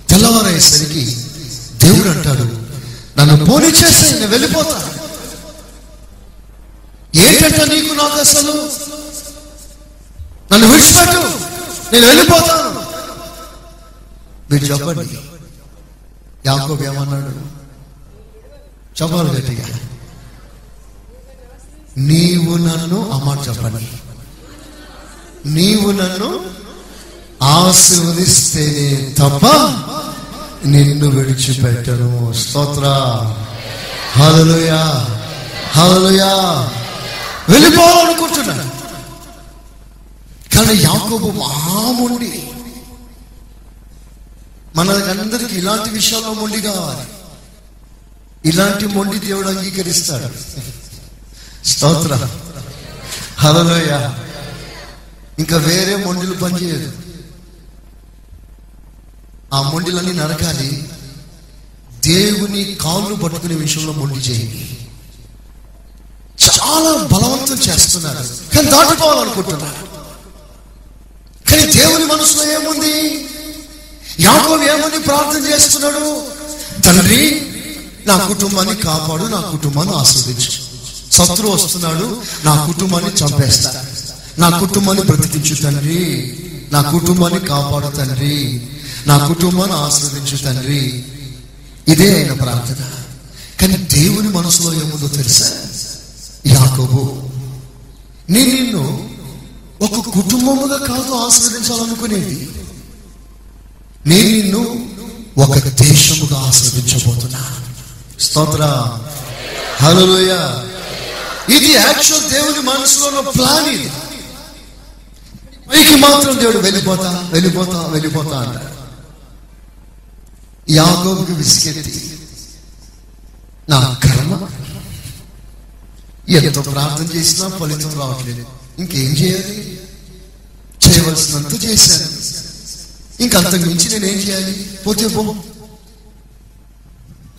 తెల్లవారయ్యేసరికి దేవుడు అంటాడు నన్ను పోనీ చేస్తే నేను వెళ్ళిపోతా. ఏంటంటే నీకు నాకు అసలు? నన్ను విడిచిపెట్టు నేను వెళ్ళిపోతాను మీరు చెప్పండి. యాకోబు ఏమన్నాడు? చెప్పాలి గట్టిగా. నీవు నన్ను అమ్మ చెప్పండి. నీవు నన్ను ఆశీర్వదిస్తేనే తప్ప నిన్ను విడిచిపెట్టను. స్తోత్ర. హల్లెలూయా. హల్లెలూయా. వెళ్ళిపోవాలనుకుంటున్నాను కానీ యాకోబు మామూడి మనకందరికి ఇలాంటి విషయాల్లో మొండి కావాలి. ఇలాంటి మొండి దేవుడు అంగీకరిస్తాడు. స్తోత్ర. హలోయ ఇంకా వేరే మొండిలు పనిచేయదు ఆ మొండిలన్నీ నరకాలి. దేవుని కాళ్ళు పట్టుకునే విషయంలో మొండి చేయండి. చాలా బలవంతం చేస్తున్నారు. కానీ దాటుకోవాలనుకుంటున్నారు కానీ దేవుని మనసులో ఏముంది? యాకోబు ఏమని ప్రార్థన చేస్తున్నాడు? తండ్రి నా కుటుంబాన్ని కాపాడు నా కుటుంబాన్ని ఆస్వాదించు. శత్రువు వస్తున్నాడు నా కుటుంబాన్ని చంపేస్తా. నా కుటుంబాన్ని బ్రతికించు తండ్రి. నా కుటుంబాన్ని కాపాడు తండ్రి. నా కుటుంబాన్ని ఆస్వాదించు తండ్రి. ఇదే ఆయన ప్రార్థన. కానీ దేవుని మనసులో ఏముందో తెలుసా? యాకోబు నేను నిన్ను ఒక కుటుంబముగా కాదు ఆస్వాదించాలనుకునేది. నేను నిన్ను ఒక దేశముగా ఆస్వాదించబోతున్నా స్తోత్ర. హలోయ ఇది యాక్చువల్ దేవుని మనసులో ఉన్న ప్లాన్ ఇది. పైకి మాత్రం దేవుడు వెళ్ళిపోతా వెళ్ళిపోతా వెళ్ళిపోతా అంటాడు యాగోబుకి విసిగెత్తి నా కర్మ? ఎంతో ప్రార్థన చేసినా ఫలితం రావట్లేదు. ఇంకేం చేయాలి? చేయవలసినంత చేశాను. ఇంకంతకు మించి నేనేం చేయాలి? పోతే పో.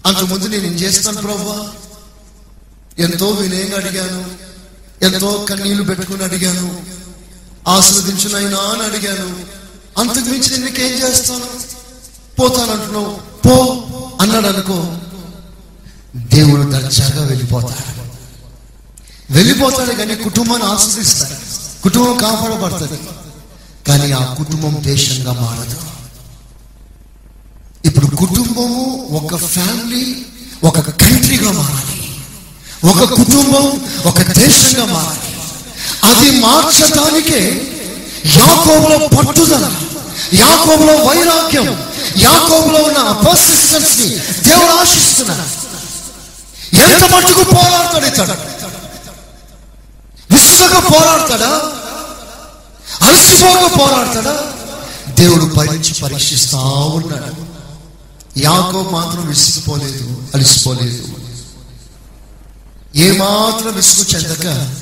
అంతకుముందు నేను ఏం చేస్తాను ప్రభా ఎంతో వినయంగా అడిగాను. ఎంతో కన్నీళ్ళు పెట్టుకుని అడిగాను. ఆస్వాదించునైనా అని అడిగాను. అంతకు మించి నేను చేస్తాను? పోతానంటున్నావు. పో అన్నాడు అనుకో. దేవుడు దర్జాగా వెళ్ళిపోతాడు. వెళ్ళిపోతాడు కానీ కుటుంబాన్ని ఆస్వాదిస్తాడు. కుటుంబం కాపాడబడుతుంది. కానీ ఆ కుటుంబం దేశంగా మారదు. ఇప్పుడు కుటుంబము ఒక ఫ్యామిలీ ఒక కంట్రీగా మారాలి. ఒక కుటుంబం ఒక దేశంగా మారాలి. అది మార్చడానికే యాకోబులో పట్టుదల యాకోబులో వైరాగ్యం యాకోబులో ఉన్న పర్సిస్టెన్స్ని దేవుడు ఆశిస్తున్నాడు. ఎంత మట్టుకు పోరాడతాడు ఇతడు? విసుగగా పోరాడతాడా? అలసిపోగా పోరాడతాడా? దేవుడు పరీక్ష పరీక్షిస్తా ఉన్నాడు. యాకో మాత్రం విసిగిపోలేదు అలసిపోలేదు. ఏమాత్రం విసుగు చెందక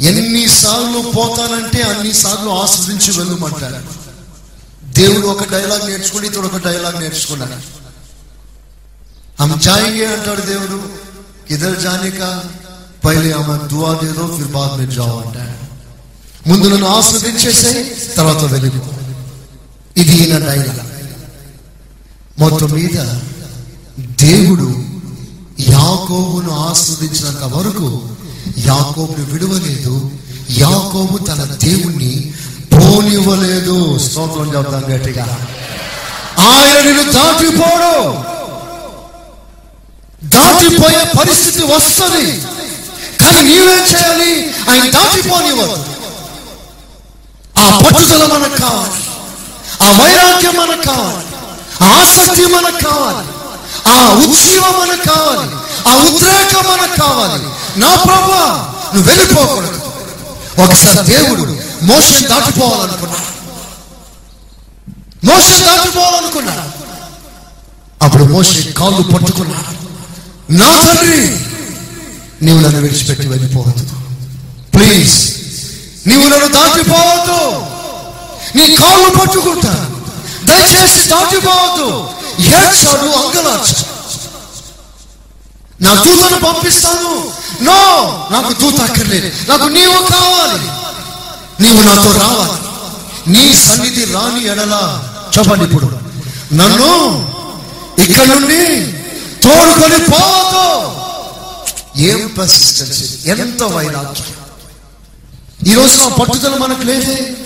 ఎన్నిసార్లు పోతానంటే అన్నిసార్లు ఆస్వాదించి వెళ్ళమంటాడు. దేవుడు ఒక డైలాగ్ నేర్చుకుని ఇతడు ఒక డైలాగ్ నేర్చుకున్నాడు. हम जाएंगे అంటాడు దేవుడు. ఇద్దరు జానిక? పైలే ఆమె దువా దే దో ఫిర్ బాద్ అంటాడు. ముందు నన్ను ఆస్వాదించేసే తర్వాత వెళ్ళిపో ఇది ఈయన డైలాగ్. మొత్తం మీద దేవుడు యాకోబును ఆస్వాదించినంత వరకు యాకోబును విడవలేదు. యాకోబు తన దేవుణ్ణి పోనివ్వలేదు. స్తోత్రం చెప్తాం గట్టిగా. ఆయన నిన్ను దాటిపోడు. దాటిపోయే పరిస్థితి వస్తుంది. కానీ నీవేం చేయాలి? ఆయన దాటిపోనివ్వదు ఆ పట్టుదల మనకు కావాలి ఆ వైరాగ్యం మనకు కావాలి ఆ ఆసక్తి మనకు కావాలి ఆ ఉజ్జీవం మనకు కావాలి ఆ ఉద్రేకం మనకు కావాలి నా ప్రభా నువ్వు వెళ్ళిపోకూడదు. ఒకసారి దేవుడు మోషన్ దాటిపోవాలనుకున్నాడు. మోషన్ దాటిపోవాలనుకున్నాడు. అప్పుడు మోషన్ కాళ్ళు పట్టుకున్నాడు. నా తండ్రి నీవు నన్ను విడిచిపెట్టి వెళ్ళిపోవద్దు. ప్లీజ్ నీవు నన్ను దాటిపోవద్దు నీ కాళ్ళు పట్టుకుంటా. దయచేసి దాటిపోవద్దు ఏడ్చాడు అంగలార్చాడు నా దూతను పంపిస్తాను. నో నాకు దూత అక్కర్లేదు. నాకు నీవు కావాలి. నీవు నాతో రావాలి. నీ సన్నిధి రాని ఎడలా చెప్పండి ఇప్పుడు. నన్ను ఇక్కడ నుండి తోడుకొని పోవద్దు. ఏం పర్సిస్టెన్సీ ఎంత వైరాగ్యం? ఈ రోజు ఆ పట్టుదల మనకు లేదే.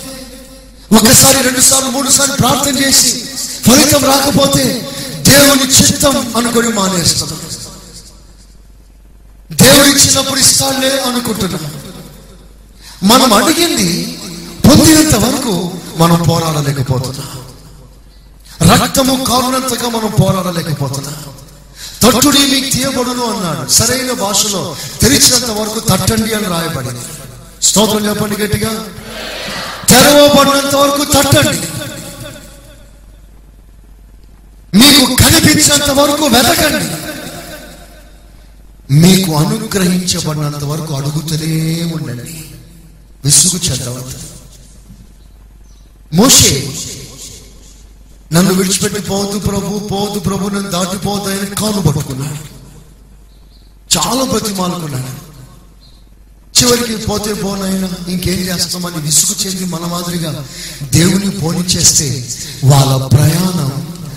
ఒకసారి రెండు సార్లు మూడు సార్లు ప్రార్థన చేసి ఫలితం రాకపోతే దేవుని చిత్తం అనుకుని మానేస్తాం. దేవుడు ఇచ్చినప్పుడు ఇస్తాడులే అనుకుంటున్నాం. మనం అడిగింది పొందినంత వరకు మనం పోరాడలేకపోతున్నాం. రక్తము కారునంతగా మనం పోరాడలేకపోతున్నాం. తట్టుడి మీకు తీయబడును అన్నాడు. సరైన భాషలో తెరిచినంత వరకు తట్టండి అని రాయబడింది. స్తోత్రం చెప్పండి గట్టిగా. తెరవబడినంత వరకు తట్టండి. మీకు కనిపించినంత వరకు వెతకండి. మీకు అనుగ్రహించబడినంత వరకు అడుగుతూనే ఉండండి. విసుగు చెందవద్దు. మోషే నన్ను విడిచిపెట్టి పోదు ప్రభు పోదు ప్రభు నన్ను దాటిపోతాయని అని కాలు పట్టుకున్నాడు. చాలా బ్రతిమాలుకున్నాడు. చివరికి పోతే పోనైనా ఇంకేం చేస్తామని విసుగు చెంది మన మాదిరిగా దేవుని పోనిచ్చేస్తే వాళ్ళ ప్రయాణం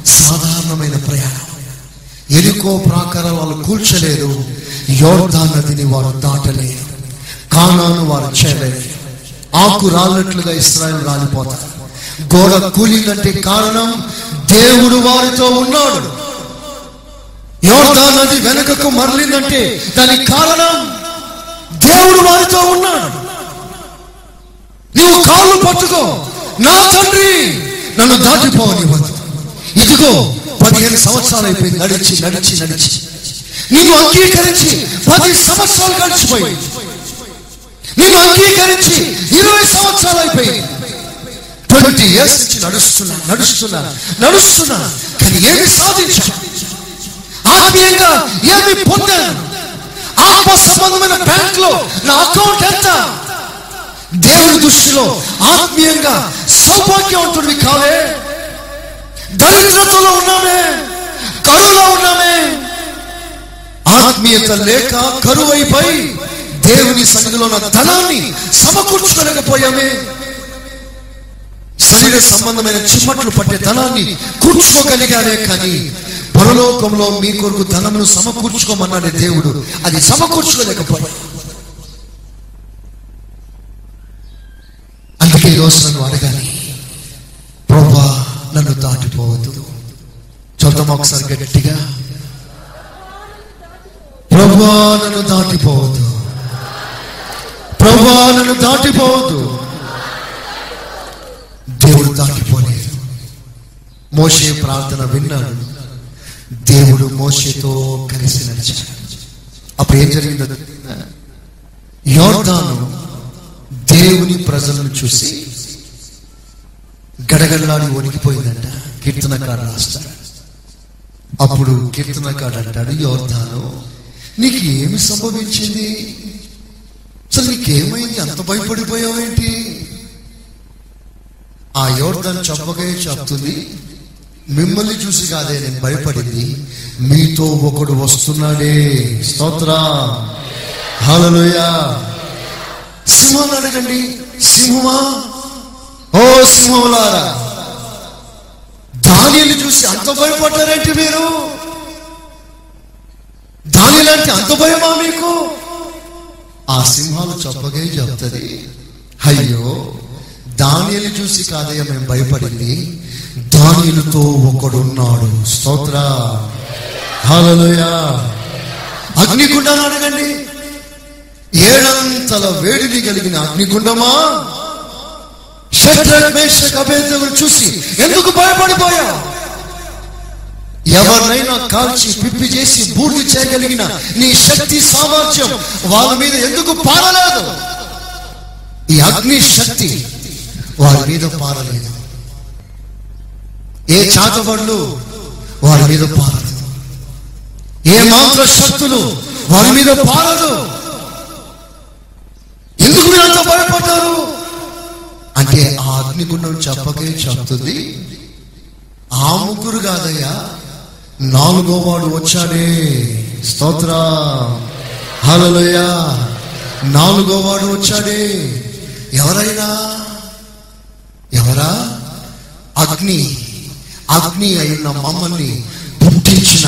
సాధారణమైన ప్రయాణం. ఎరుకో ప్రాకారం వాళ్ళు కూల్చలేరు యోర్ధా నదిని వారు దాటలేరు కానాను వారు చేయలేరు ఆకు రాలినట్లుగా ఇస్రాయల్ రాలిపోతారు. గోడ కూలిందంటే కారణం దేవుడు వారితో ఉన్నాడు. యోర్ధా నది వెనుకకు మరలిందంటే దానికి కారణం దేవుడు వారితో ఉన్నాడు నీవు కాళ్ళు పట్టుకో. నా తండ్రి నన్ను దాటిపోవని ఇదిగో పదిహేను సంవత్సరాలు అయిపోయింది. నడిచి నడిచి నడిచి. నీవు అంగీకరించి పది సంవత్సరాలు గడిచిపోయి. నీవు అంగీకరించి ఇరవై సంవత్సరాలు అయిపోయింది ట్వంటీ ఇయర్స్ నుంచి నడుస్తున్నా నడుస్తున్నా నడుస్తున్నా. కానీ ఏమి సాధించా ఆత్మీయంగా ఏమి పొందాను? ఆత్మ సంబంధమైన బ్యాంక్లో నా అకౌంట్ ఎంత? దేవుని దృష్టిలో ఆత్మీయంగా సౌభాగ్యవంతుడివి కావే. దరిద్రతలో ఉన్నామే కరువులో ఉన్నామే. ఆత్మీయత లేక కరువైపోయి దేవుని సన్నిధిలో ఉన్న ధనాన్ని సమకూర్చుకోలేకపోయామే. శరీర సంబంధమైన చిమ్మట్లు పట్టే ధనాన్ని కూర్చుకోగలిగానే కానీ పరలోకంలో మీ కొరకు ధనమును సమకూర్చుకోమన్నాడు దేవుడు. అది సమకూర్చుకోలేకపోయాడు. అందుకే ఈరోజు నన్ను అడగాలి ప్రభా నన్ను దాటిపోవద్దు. చూద్దాం ఒకసారి గట్టిగా. ప్రభా నన్ను దాటిపోవద్దు. ప్రభా నన్ను దాటిపోవద్దు. దేవుడు దాటిపోలేదు. మోసే ప్రార్థన విన్నాడు. దేవుడు మోసతో కలిసి నడిచాడు. అప్పుడు ఏం జరిగిందో యోర్ధాను దేవుని ప్రజలను చూసి గడగడలాడి వణికిపోయిందంట. కీర్తనకాడు రాస్తాడు. అప్పుడు కీర్తనకాడు అంటాడు యోర్ధాను నీకు ఏమి సంభవించింది? అసలు నీకేమైంది? అంత భయపడిపోయావేంటి? ఆ యోర్ధాను చెప్పగా చెప్తుంది మిమ్మల్ని చూసి కాదే నేను భయపడింది. మీతో ఒకడు వస్తున్నాడే. స్తోత్ర. హల్లెలూయా. సింహాన్ని అడగండి. సింహమా? ఓ సింహములారా. దానిని చూసి అంత భయపడ్డారేంటి మీరు? దానిలాంటి అంత భయమా మీకు? ఆ సింహాలు చెప్పగే చెప్తుంది అయ్యో దానిని చూసి కాదయ్య మేము భయపడింది. దానితో ఒకడున్నాడు. స్తోత్ర. హల్లెలూయా. అగ్నిగుండాన్ని అడగండి. ఏడంతల వేడిని కలిగిన అగ్నిగుండమా షడ్రక్ చూసి ఎందుకు భయపడిపోయా? ఎవరినైనా కాల్చి పిప్పి చేసి బూడిద చేయగలిగిన నీ శక్తి సామర్థ్యం వాళ్ళ మీద ఎందుకు పారలేదు? ఈ అగ్ని శక్తి వారి మీద పారలేదు. ఏ చాతబడులు వారి మీద పారదు. ఏ మాంత్ర శక్తులు వారి మీద పారదు. ఎందుకు మీరు అంత భయపడ్డారు? అంటే ఆ అగ్నిగుండం చెప్పకే చెప్తుంది. ఆ ముగ్గురు కాదయ్యా నాలుగో వాడు వచ్చాడే. స్తోత్ర. హలలోయ నాలుగో వాడు వచ్చాడే. ఎవరైనా? ఎవరా? అగ్ని. అగ్ని అయిన మమ్మల్ని పుట్టించిన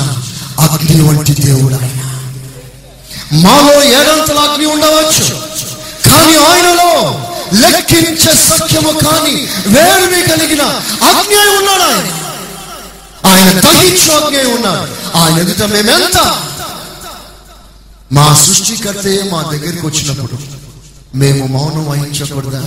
అగ్ని వంటి దేవుడు ఆయన మాలో ఏడంతల అగ్ని ఉండవచ్చు కానీ ఆయనలో లెక్కించే సత్యము కానీ వేరుని కలిగిన అగ్ని ఉన్నాడు ఆయన. ఆయన దహించు అగ్ని ఉన్నాడు. ఆయన ఎదుట మేమెంత? మా సృష్టికర్తయే మా దగ్గరికి వచ్చినప్పుడు మేము మౌనం వహించకూడదా?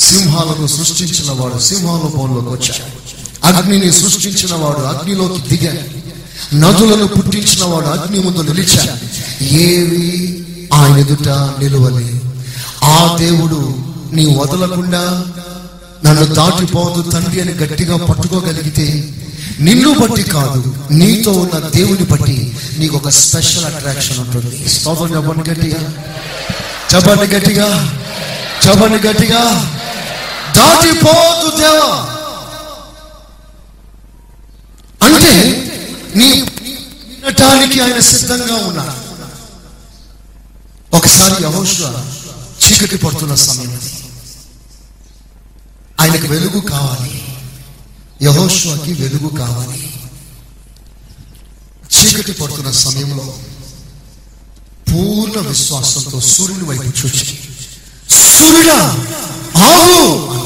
సింహాలను సృష్టించిన వాడు సింహానుభవంలోకి వచ్చాడు. అగ్నిని సృష్టించిన వాడు అగ్నిలోకి దిగాడు. నదులను పుట్టించిన వాడు అగ్ని ముందు నిలిచాడు. ఏవి ఆయన ఎదుట నిలువలే. ఆ దేవుడు నీ వదలకుండా నన్ను దాటిపోదు తండ్రి అని గట్టిగా పట్టుకోగలిగితే నిన్ను బట్టి కాదు నీతో ఉన్న దేవుని బట్టి నీకు ఒక స్పెషల్ అట్రాక్షన్ ఉంటుంది. స్తోత్రం చెప్పండి గట్టిగా. చెప్పండి గట్టిగా. చెప్పండి గట్టిగా. దాటిపోదు దేవా. అంటే నీ వినటానికి ఆయన సిద్ధంగా ఉన్నాడు. ఒకసారి యహోషువ చీకటి పడుతున్న సమయం ఆయనకు వెలుగు కావాలి. యహోషువకి వెలుగు కావాలి. చీకటి పడుతున్న సమయంలో పూర్ణ విశ్వాసంతో సూర్యుని వైపు చూచి సూర్యుడా ఆగు!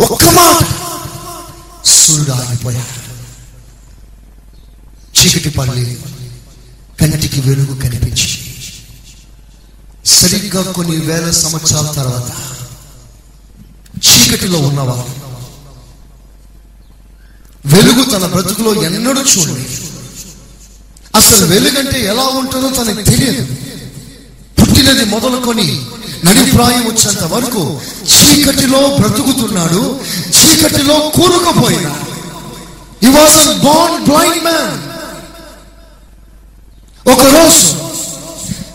ఒక్క మాట. సూర్యుడు ఆగిపోయాడు చీకటి పడలే కంటికి వెలుగు కనిపించి సరిగ్గా కొన్ని వేల సంవత్సరాల తర్వాత చీకటిలో ఉన్నవారు వెలుగు తన బ్రతుకులో ఎన్నడూ చూడలేదు. అసలు వెలుగంటే ఎలా ఉంటుందో తనకు తెలియదు. పుట్టినది మొదలుకొని నడిప్రాయం వచ్చేంత వరకు చీకటిలో బ్రతుకుతున్నాడు చీకటిలో కూరుకుపోయినాడు ఈ వాజ్ బాన్ బ్లైండ్ మ్యాన్ ఒకరోజు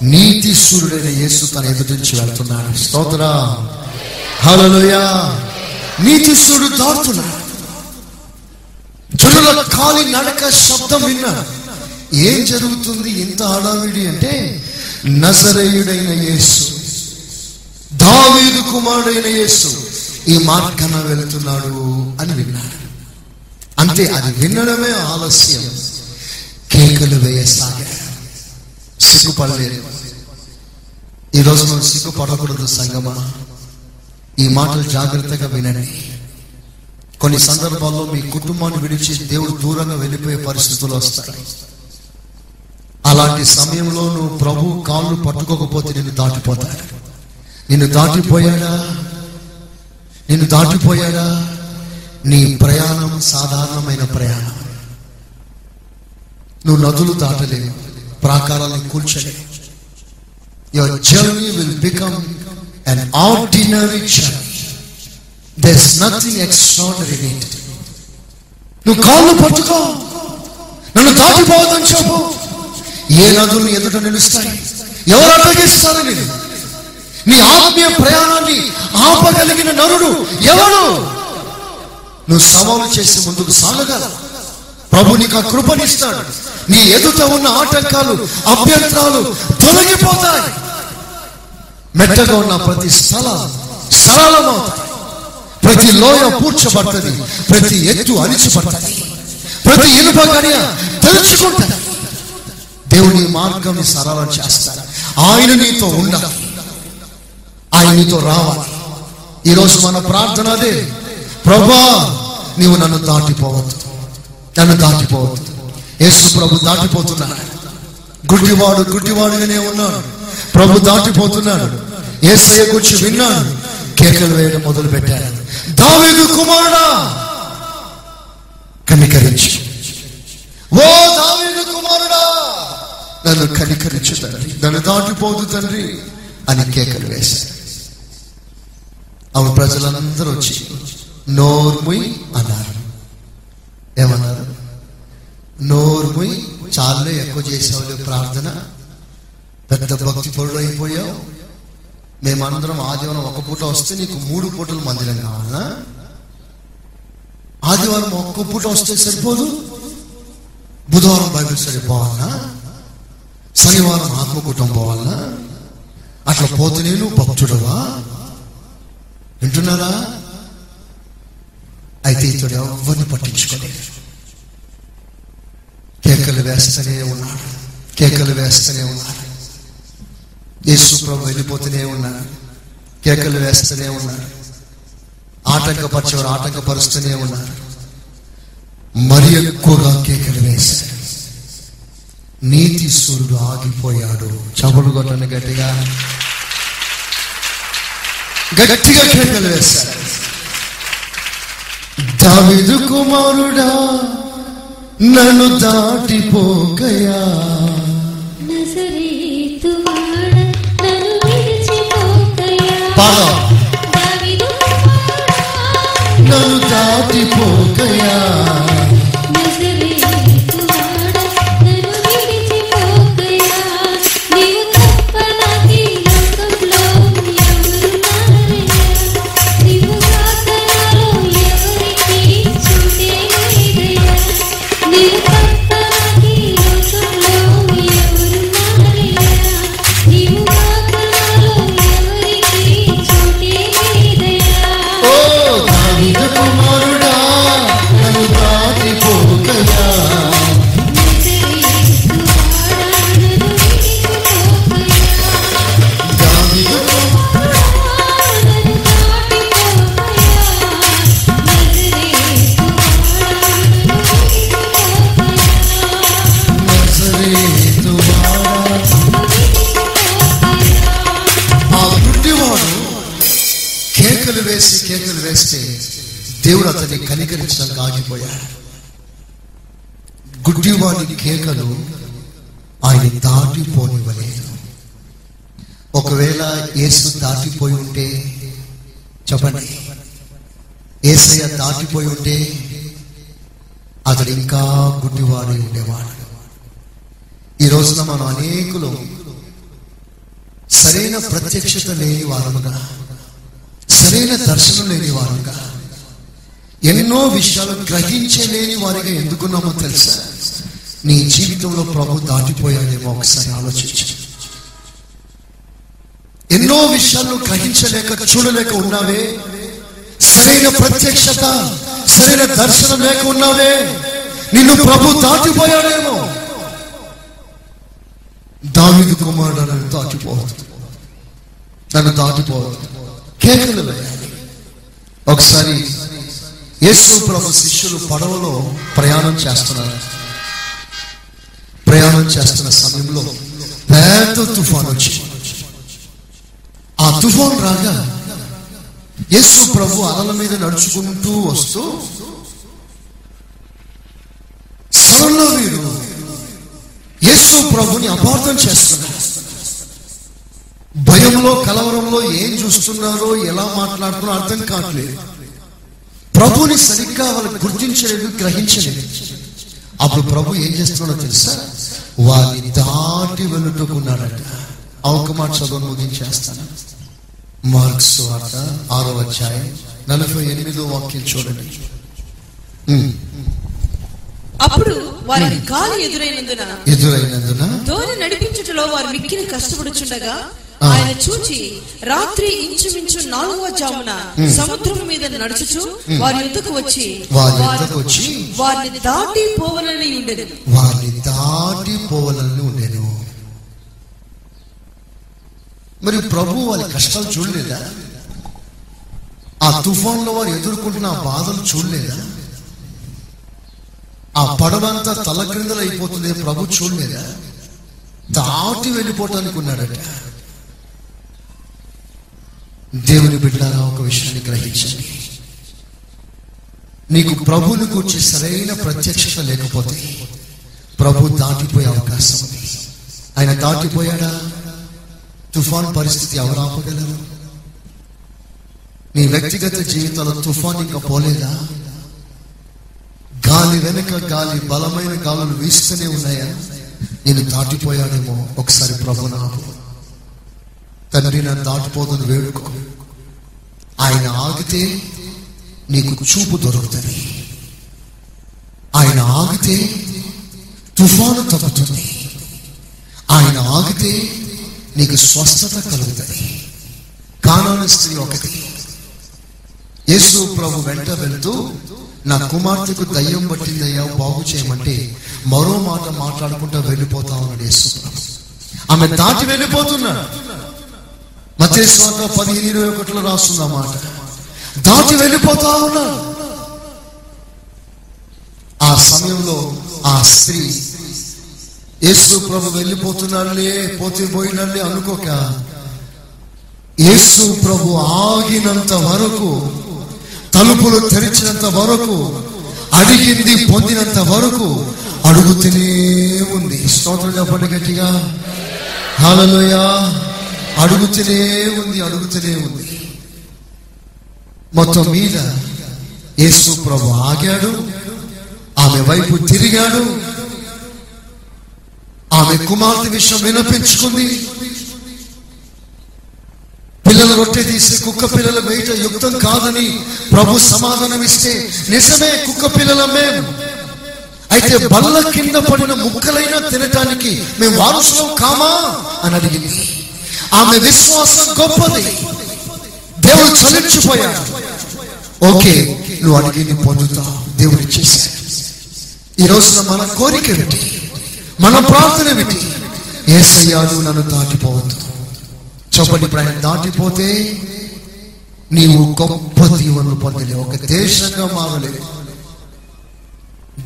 నీతి సూర్యుడైన యేసు తన ఎదుటి నుంచి వెళ్తున్నాడు. స్తోత్ర. హల్లెలూయా. నీతి సూర్యుడు దాటుతున్నాడు. జనుల కాలి నడక శబ్దం విన్నాడు ఏం జరుగుతుంది ఇంత హడావిడి అంటే నజరేయుడైన యేసు దావీదు కుమారుడైన యేసు ఈ మార్గాన వెళుతున్నాడు అని విన్నాడు. అంతే అది వినడమే ఆలస్యం. కేకలు వేయసాగాడు సిగ్గుపడలేదు. ఈరోజు మనం సిగ్గుపడకూడదు సంగమా. ఈ మాటలు జాగ్రత్తగా వినండి. కొన్ని సందర్భాల్లో మీ కుటుంబాన్ని విడిచి దేవుడు దూరంగా వెళ్ళిపోయే పరిస్థితులు వస్తాయి. అలాంటి సమయంలో నువ్వు ప్రభు కాళ్ళు పట్టుకోకపోతే నిన్ను దాటిపోతాడు నిన్ను దాటిపోయాడా? నిన్ను దాటిపోయాడా? నీ ప్రయాణం సాధారణమైన ప్రయాణం. నువ్వు నదులు దాటలేవు ప్రాకారాలను కూల్చలేవు your journey will become an ordinary journey there is nothing extraordinary in నువ్వు కాళ్ళు పట్టుకో. నన్ను దాటిపోవద్దని చెప్పు. ఏ నదులు ఎదుట నిలుస్తాయి? ఎవరు అడ్డగిస్తారు నేను నీ ఆత్మీయ ప్రయాణాన్ని ఆపగలిగిన నరుడు ఎవడు? నువ్వు సవాలు చేసి ముందుకు సాగగల ప్రభు నీకు ఆ కృపనిస్తాడు. నీ ఎదుట ఉన్న ఆటంకాలు అభ్యంతరాలు తొలగిపోతాయి. మెట్టగా ఉన్న ప్రతి స్థలం సరళమవుతాయి. ప్రతి లోయ పూడ్చబడుతుంది. ప్రతి ఎత్తు అణిచిపడుతుంది. ప్రతి ఇనుప గడియ తెరుచుకుంటుంది. దేవుని మార్గం సరళం చేస్తాడు. ఆయన నీతో ఉండాలి. నీతో రావాలి. ఈరోజు మన ప్రార్థన అదే. ప్రభా నీవు నన్ను దాటిపోవద్దు. నన్ను దాటిపోవద్దు. యేసు ప్రభు దాటిపోతున్నాడు. గుడ్డివాడు గుడ్డివాడుగానే ఉన్నాడు. ప్రభు దాటిపోతున్నాడు. ఏసయ్య గురించి విన్నాడు. కేకలు వేయడం మొదలు పెట్టాడు దావేదు కుమారుడా కనికరించి. ఓ దావేదు కుమారుడా నన్ను కనికరించు తండ్రి. నన్ను దాటిపోదు తండ్రి అని కేకలు వేశాడు అవును ప్రజలందరూ వచ్చి నోర్ముయ్ అన్నారు. ఏమన్నారు? నోర్ముయ్ చాలే ఎక్కువ చేసేవాళ్ళు ప్రార్థన. పెద్ద భక్తి పరుడు అయిపోయావు. మేమందరం ఆదివారం ఒక పూట వస్తే నీకు మూడు పూటలు మందిరం కావాలా? ఆదివారం ఒక్క పూట వస్తే సరిపోదు? బుధవారం బైబిల్ స్టడీ పోవాలా శనివారం ఆత్మకూటం పోవాలా? అట్లా పోతే నేను భక్తుడవా? వింటున్నారా? అయితే ఇతడు ఎవరిని పట్టించుకోలేదు. కేకలు వేస్తూనే ఉన్నాడు. కేకలు వేస్తూనే ఉన్నాడు. యేసు ప్రభు వెళ్ళిపోతూనే ఉన్నాడు. కేకలు వేస్తూనే ఉన్నాడు. ఆటంకపరిచేవారు ఆటంకపరుస్తూనే ఉన్నారు. మరి ఎక్కువగా కేకలు వేశారు. నీతి సూర్యుడు ఆగిపోయాడు. చబుడు కొట్టని గట్టిగా. గట్టిగా కేకలు వేశారు దావిదు కుమారుడా నన్ను దాటిపోకయా. నజరేతువాడ అనేకులు సరైన ప్రత్యక్షత లేని వారముగా సరైన దర్శనం లేని వారుగా ఎన్నో విషయాలు గ్రహించలేని వారిగా ఎందుకున్నామో తెలుసా? నీ జీవితంలో ప్రభు దాటిపోయాడేమో ఒకసారి ఆలోచించు. ఎన్నో విషయాలు గ్రహించలేక చూడలేక ఉన్నావే? సరైన ప్రత్యక్షత సరైన దర్శనం లేక ఉన్నావే? నిన్ను ప్రభు దాటిపోయాడేమో. దావిదు కుమారుడు నన్ను దాటిపోవద్దు నన్ను దాటిపోవద్దు కేకలు ఒకసారి యేసు ప్రభు శిష్యులు పడవలో ప్రయాణం చేస్తున్నారు. ప్రయాణం చేస్తున్న సమయంలో పెద్ద తుఫాన్ వచ్చి ఆ తుఫాన్ రాగా యేసు ప్రభు అలల మీద నడుచుకుంటూ వస్తూ సడన్లో వీరు యేసు ప్రభుని అపార్థం చేస్తున్నారు భయంలో కలవరంలో ఏం చూస్తున్నారో ఎలా మాట్లాడుతున్నారో అర్థం కావట్లేదు. ప్రభుని సరిగ్గా వాళ్ళు గుర్తించలేదు గ్రహించలేదు. అప్పుడు ప్రభు ఏం చేస్తున్నాడో తెలుసా? వారిని దాటి వెళ్ళుటకున్నాడట. అవకమాట ఒక్క మాట ముగించేస్తాను. మార్క్స్ వార్త ఆరో అధ్యాయం నలభై ఎనిమిదో వాక్యం చూడండి. అప్పుడు వారికి గాలి ఎదురైనందున ఎదురైనందున దోణి నడిపించుటలో వారు మిక్కిలి కష్టపడుచుండగా. ఆయన చూచి రాత్రి ఇంచుమించు నాలుగవ జామున సముద్రం మీద నడుచుచు వారి యుద్ధకు వచ్చి వారి వారి- వచ్చి వారిని దాటి పోవలని ఉండేది వారిని దాటి పోవాలని ఉండేను. మరి ప్రభు వాళ్ళ కష్టాలు చూడలేదా? ఆ తుఫాన్లో వారు ఎదుర్కొంటున్న ఆ బాధలు చూడలేదా? ఆ పడవంతా తల క్రిందలు అయిపోతుంది ప్రభు చూడలేదా? దాటి వెళ్ళిపోవటానికి ఉన్నాడట. దేవుని బిడ్డారా ఒక విషయాన్ని గ్రహించండి. నీకు ప్రభుని గురించి సరైన ప్రత్యక్షత లేకపోతే ప్రభు దాటిపోయే అవకాశం ఉంది. ఆయన దాటిపోయాడా? తుఫాన్ పరిస్థితి ఎవరు ఆపగలరు? నీ వ్యక్తిగత జీవితంలో తుఫాన్ ఇంకా పోలేదా? గాలి వెనుక గాలి బలమైన గాలులు వీస్తూనే ఉన్నాయా? నేను దాటిపోయాడేమో ఒకసారి ప్రభు నాకు. తండ్రి నన్ను దాటిపోదని వేడుకో ఆయన ఆగితే నీకు చూపు దొరుకుతుంది. ఆయన ఆగితే తుఫాను తగ్గుతుంది ఆయన ఆగితే నీకు స్వస్థత కలుగుతుంది. కానాన స్త్రీ ఒకటి. యేసు ప్రభు వెంట వెళ్తూ నా కుమార్తెకు దయ్యం పట్టిందయ్యా బాగు చేయమంటే మరో మాట మాట్లాడుకుంటూ వెళ్ళిపోతా ఉన్నాడు యేసు ఆమె దాటి వెళ్ళిపోతున్నాడు మధ్య పదిహేను ఇరవై ఒకటిలో రాస్తుంది మాట. దాటి వెళ్ళిపోతా ఉన్నాడు ఆ సమయంలో ఆ స్త్రీ యేసు ప్రభు వెళ్ళిపోతున్నాడులే పోతే పోయినలే అనుకోక యేసు ప్రభు ఆగినంత వరకు తలుపులు తెరిచినంత వరకు అడిగింది పొందినంత వరకు అడుగుతూనే ఉంది. స్తోత్రం చెప్పండి గట్టిగా. హాలలోయ అడుగుతూనే ఉంది అడుగుతూనే ఉంది. మొత్తం మీద యేసు ప్రభు ఆగాడు. ఆమె వైపు తిరిగాడు. ఆమె కుమార్తె విషయం వినిపించుకుంది. పిల్లల రొట్టె తీసి కుక్క పిల్లల బయట యుక్తం కాదని ప్రభు సమాధానం ఇస్తే నిజమే కుక్క పిల్లల మేము అయితే బల్ల కింద పడిన ముక్కలైనా తినటానికి మేము వారసులం కామా అని అడిగింది. ఆమె విశ్వాసం గొప్పది. దేవుడు చలించిపోయాడు. ఓకే నువ్వు అడిగింది పొందుతావు దేవుడు ఇచ్చేసాడు ఈ రోజున మన కోరిక ఏమిటి? మన ప్రార్థన ఏమిటి? ఏసయ్యాడు నన్ను దాటిపోవద్దు. చెప్పండి ఇప్పుడు దాటిపోతే నీవు గొప్ప దీవెనలు పొందలేవు. ఒక దేశంగా మారలేవు.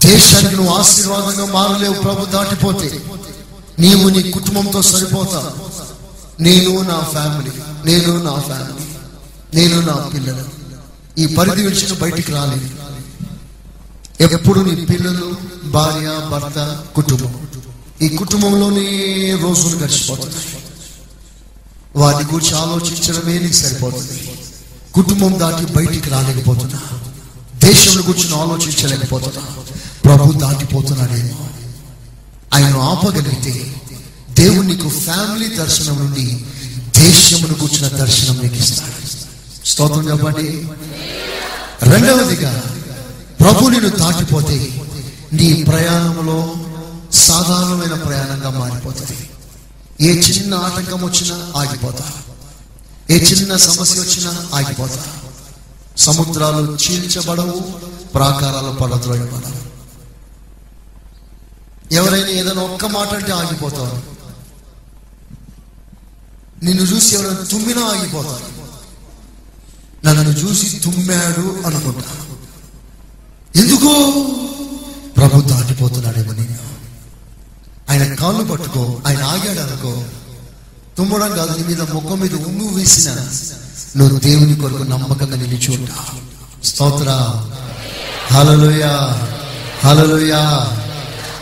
దేశానికి నువ్వు ఆశీర్వాదంగా మారలేవు. ప్రభు దాటిపోతే నీవు నీ కుటుంబంతో సరిపోతా. నేను నా ఫ్యామిలీ నేను నా ఫ్యామిలీ నేను నా పిల్లలు. ఈ పరిధి విడిచిన బయటికి రాలేదు. ఎప్పుడు నీ పిల్లలు భార్య భర్త కుటుంబం. ఈ కుటుంబంలోనే రోజులు గడిచిపోతున్నాయి వారిని గురించి ఆలోచించడమే నీకు సరిపోతుంది. కుటుంబం దాటి బయటికి రాలేకపోతున్నా. దేశం గురించి ఆలోచించలేకపోతున్నా. ప్రభు దాటిపోతున్నాడేమో. ఆయన ఆపగలిగితే దేవుడు నీకు ఫ్యామిలీ దర్శనం నుండి దేశమును కూర్చున్న దర్శనం నీకు ఇస్తాడు. స్తోత్రం చెప్పండి. రెండవదిగా ప్రభు నిన్ను దాటిపోతే నీ ప్రయాణంలో సాధారణమైన ప్రయాణంగా మారిపోతుంది. ఏ చిన్న ఆటంకం వచ్చినా ఆగిపోతా. ఏ చిన్న సమస్య వచ్చినా ఆగిపోతా. సముద్రాలు చీల్చబడవు ప్రాకారాలు పడద్రోయబడవు. ఎవరైనా ఏదైనా ఒక్క మాట అంటే ఆగిపోతారు. నిన్ను చూసి ఎవరైనా తుమ్మినా ఆగిపోతారు. నన్ను చూసి తుమ్మాడు అనుకుంటా. ఎందుకు? ప్రభు దాటిపోతున్నాడేమో నేను ఆయన కాళ్ళు పట్టుకో ఆయన ఆగాడు అనుకో. తుమ్మడం కాదు నీ మీద ముఖం మీద ఉమ్ము వేసిన నువ్వు దేవుని కొరకు నమ్మకంగా నిలిచి ఉంటా. స్తోత్ర. హలలోయ హలలోయ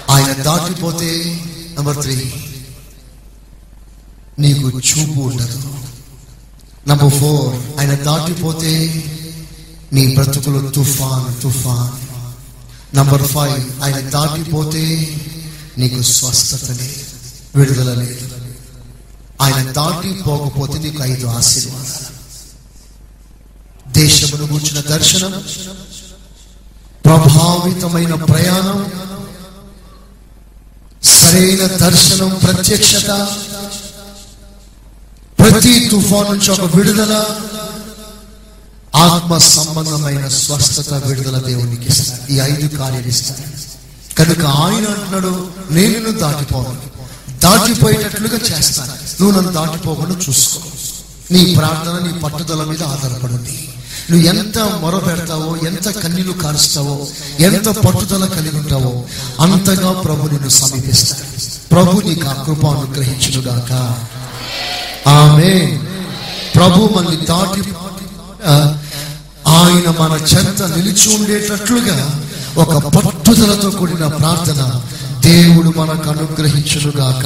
ఆయన దాటిపోతే నంబర్ త్రీ నీకు చూపు ఉండదు. నంబర్ ఫోర్ ఆయన దాటిపోతే నీ బ్రతుకులు తుఫాన్ తుఫాన్. నంబర్ ఫైవ్ ఆయన దాటిపోతే నీకు స్వస్థత లేదు విడుదల లేదు. ఆయన దాటిపోకపోతే నీకు ఐదు ఆశీర్వాదాలు. దేశమును కూర్చున్న దర్శనం ప్రభావితమైన ప్రయాణం సరైన దర్శనం ప్రత్యక్షత ప్రతి తుఫాన్ నుంచి ఒక విడుదల ఆత్మ సంబంధమైన స్వస్థత విడుదల దేవునికి ఈ ఐదు కార్యాలు ఇస్తారు కనుక ఆయన అంటున్నాడు నేను నిన్ను దాటిపోను. దాటిపోయేటట్లుగా చేస్తాను. నువ్వు నన్ను దాటిపోకుండా చూసుకో. నీ ప్రార్థన నీ పట్టుదల మీద ఆధారపడి నువ్వు ఎంత మొర పెడతావో ఎంత కన్నీలు కారుస్తావో ఎంత పట్టుదల కలిగి ఉంటావో అంతగా ప్రభు నిన్ను సమీపిస్తాడు. ప్రభు నీకు ఆ కృప అనుగ్రహించుగాక ఆమె ప్రభు మనల్ని దాటి ఆయన మన చెంత నిలిచి ఉండేటట్లుగా ఒక పట్టుదలతో కూడిన ప్రార్థన దేవుడు మనకు అనుగ్రహించునుగాక.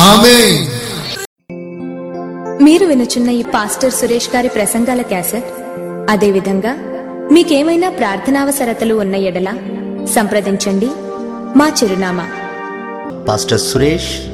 ఆమె మీరు వినుచున్న ఈ పాస్టర్ సురేష్ గారి ప్రసంగాల క్యాసెట్? అదేవిధంగా మీకేమైనా ప్రార్థనావసరతలు ఉన్న ఎడల సంప్రదించండి. మా చిరునామా. Pastor Suresh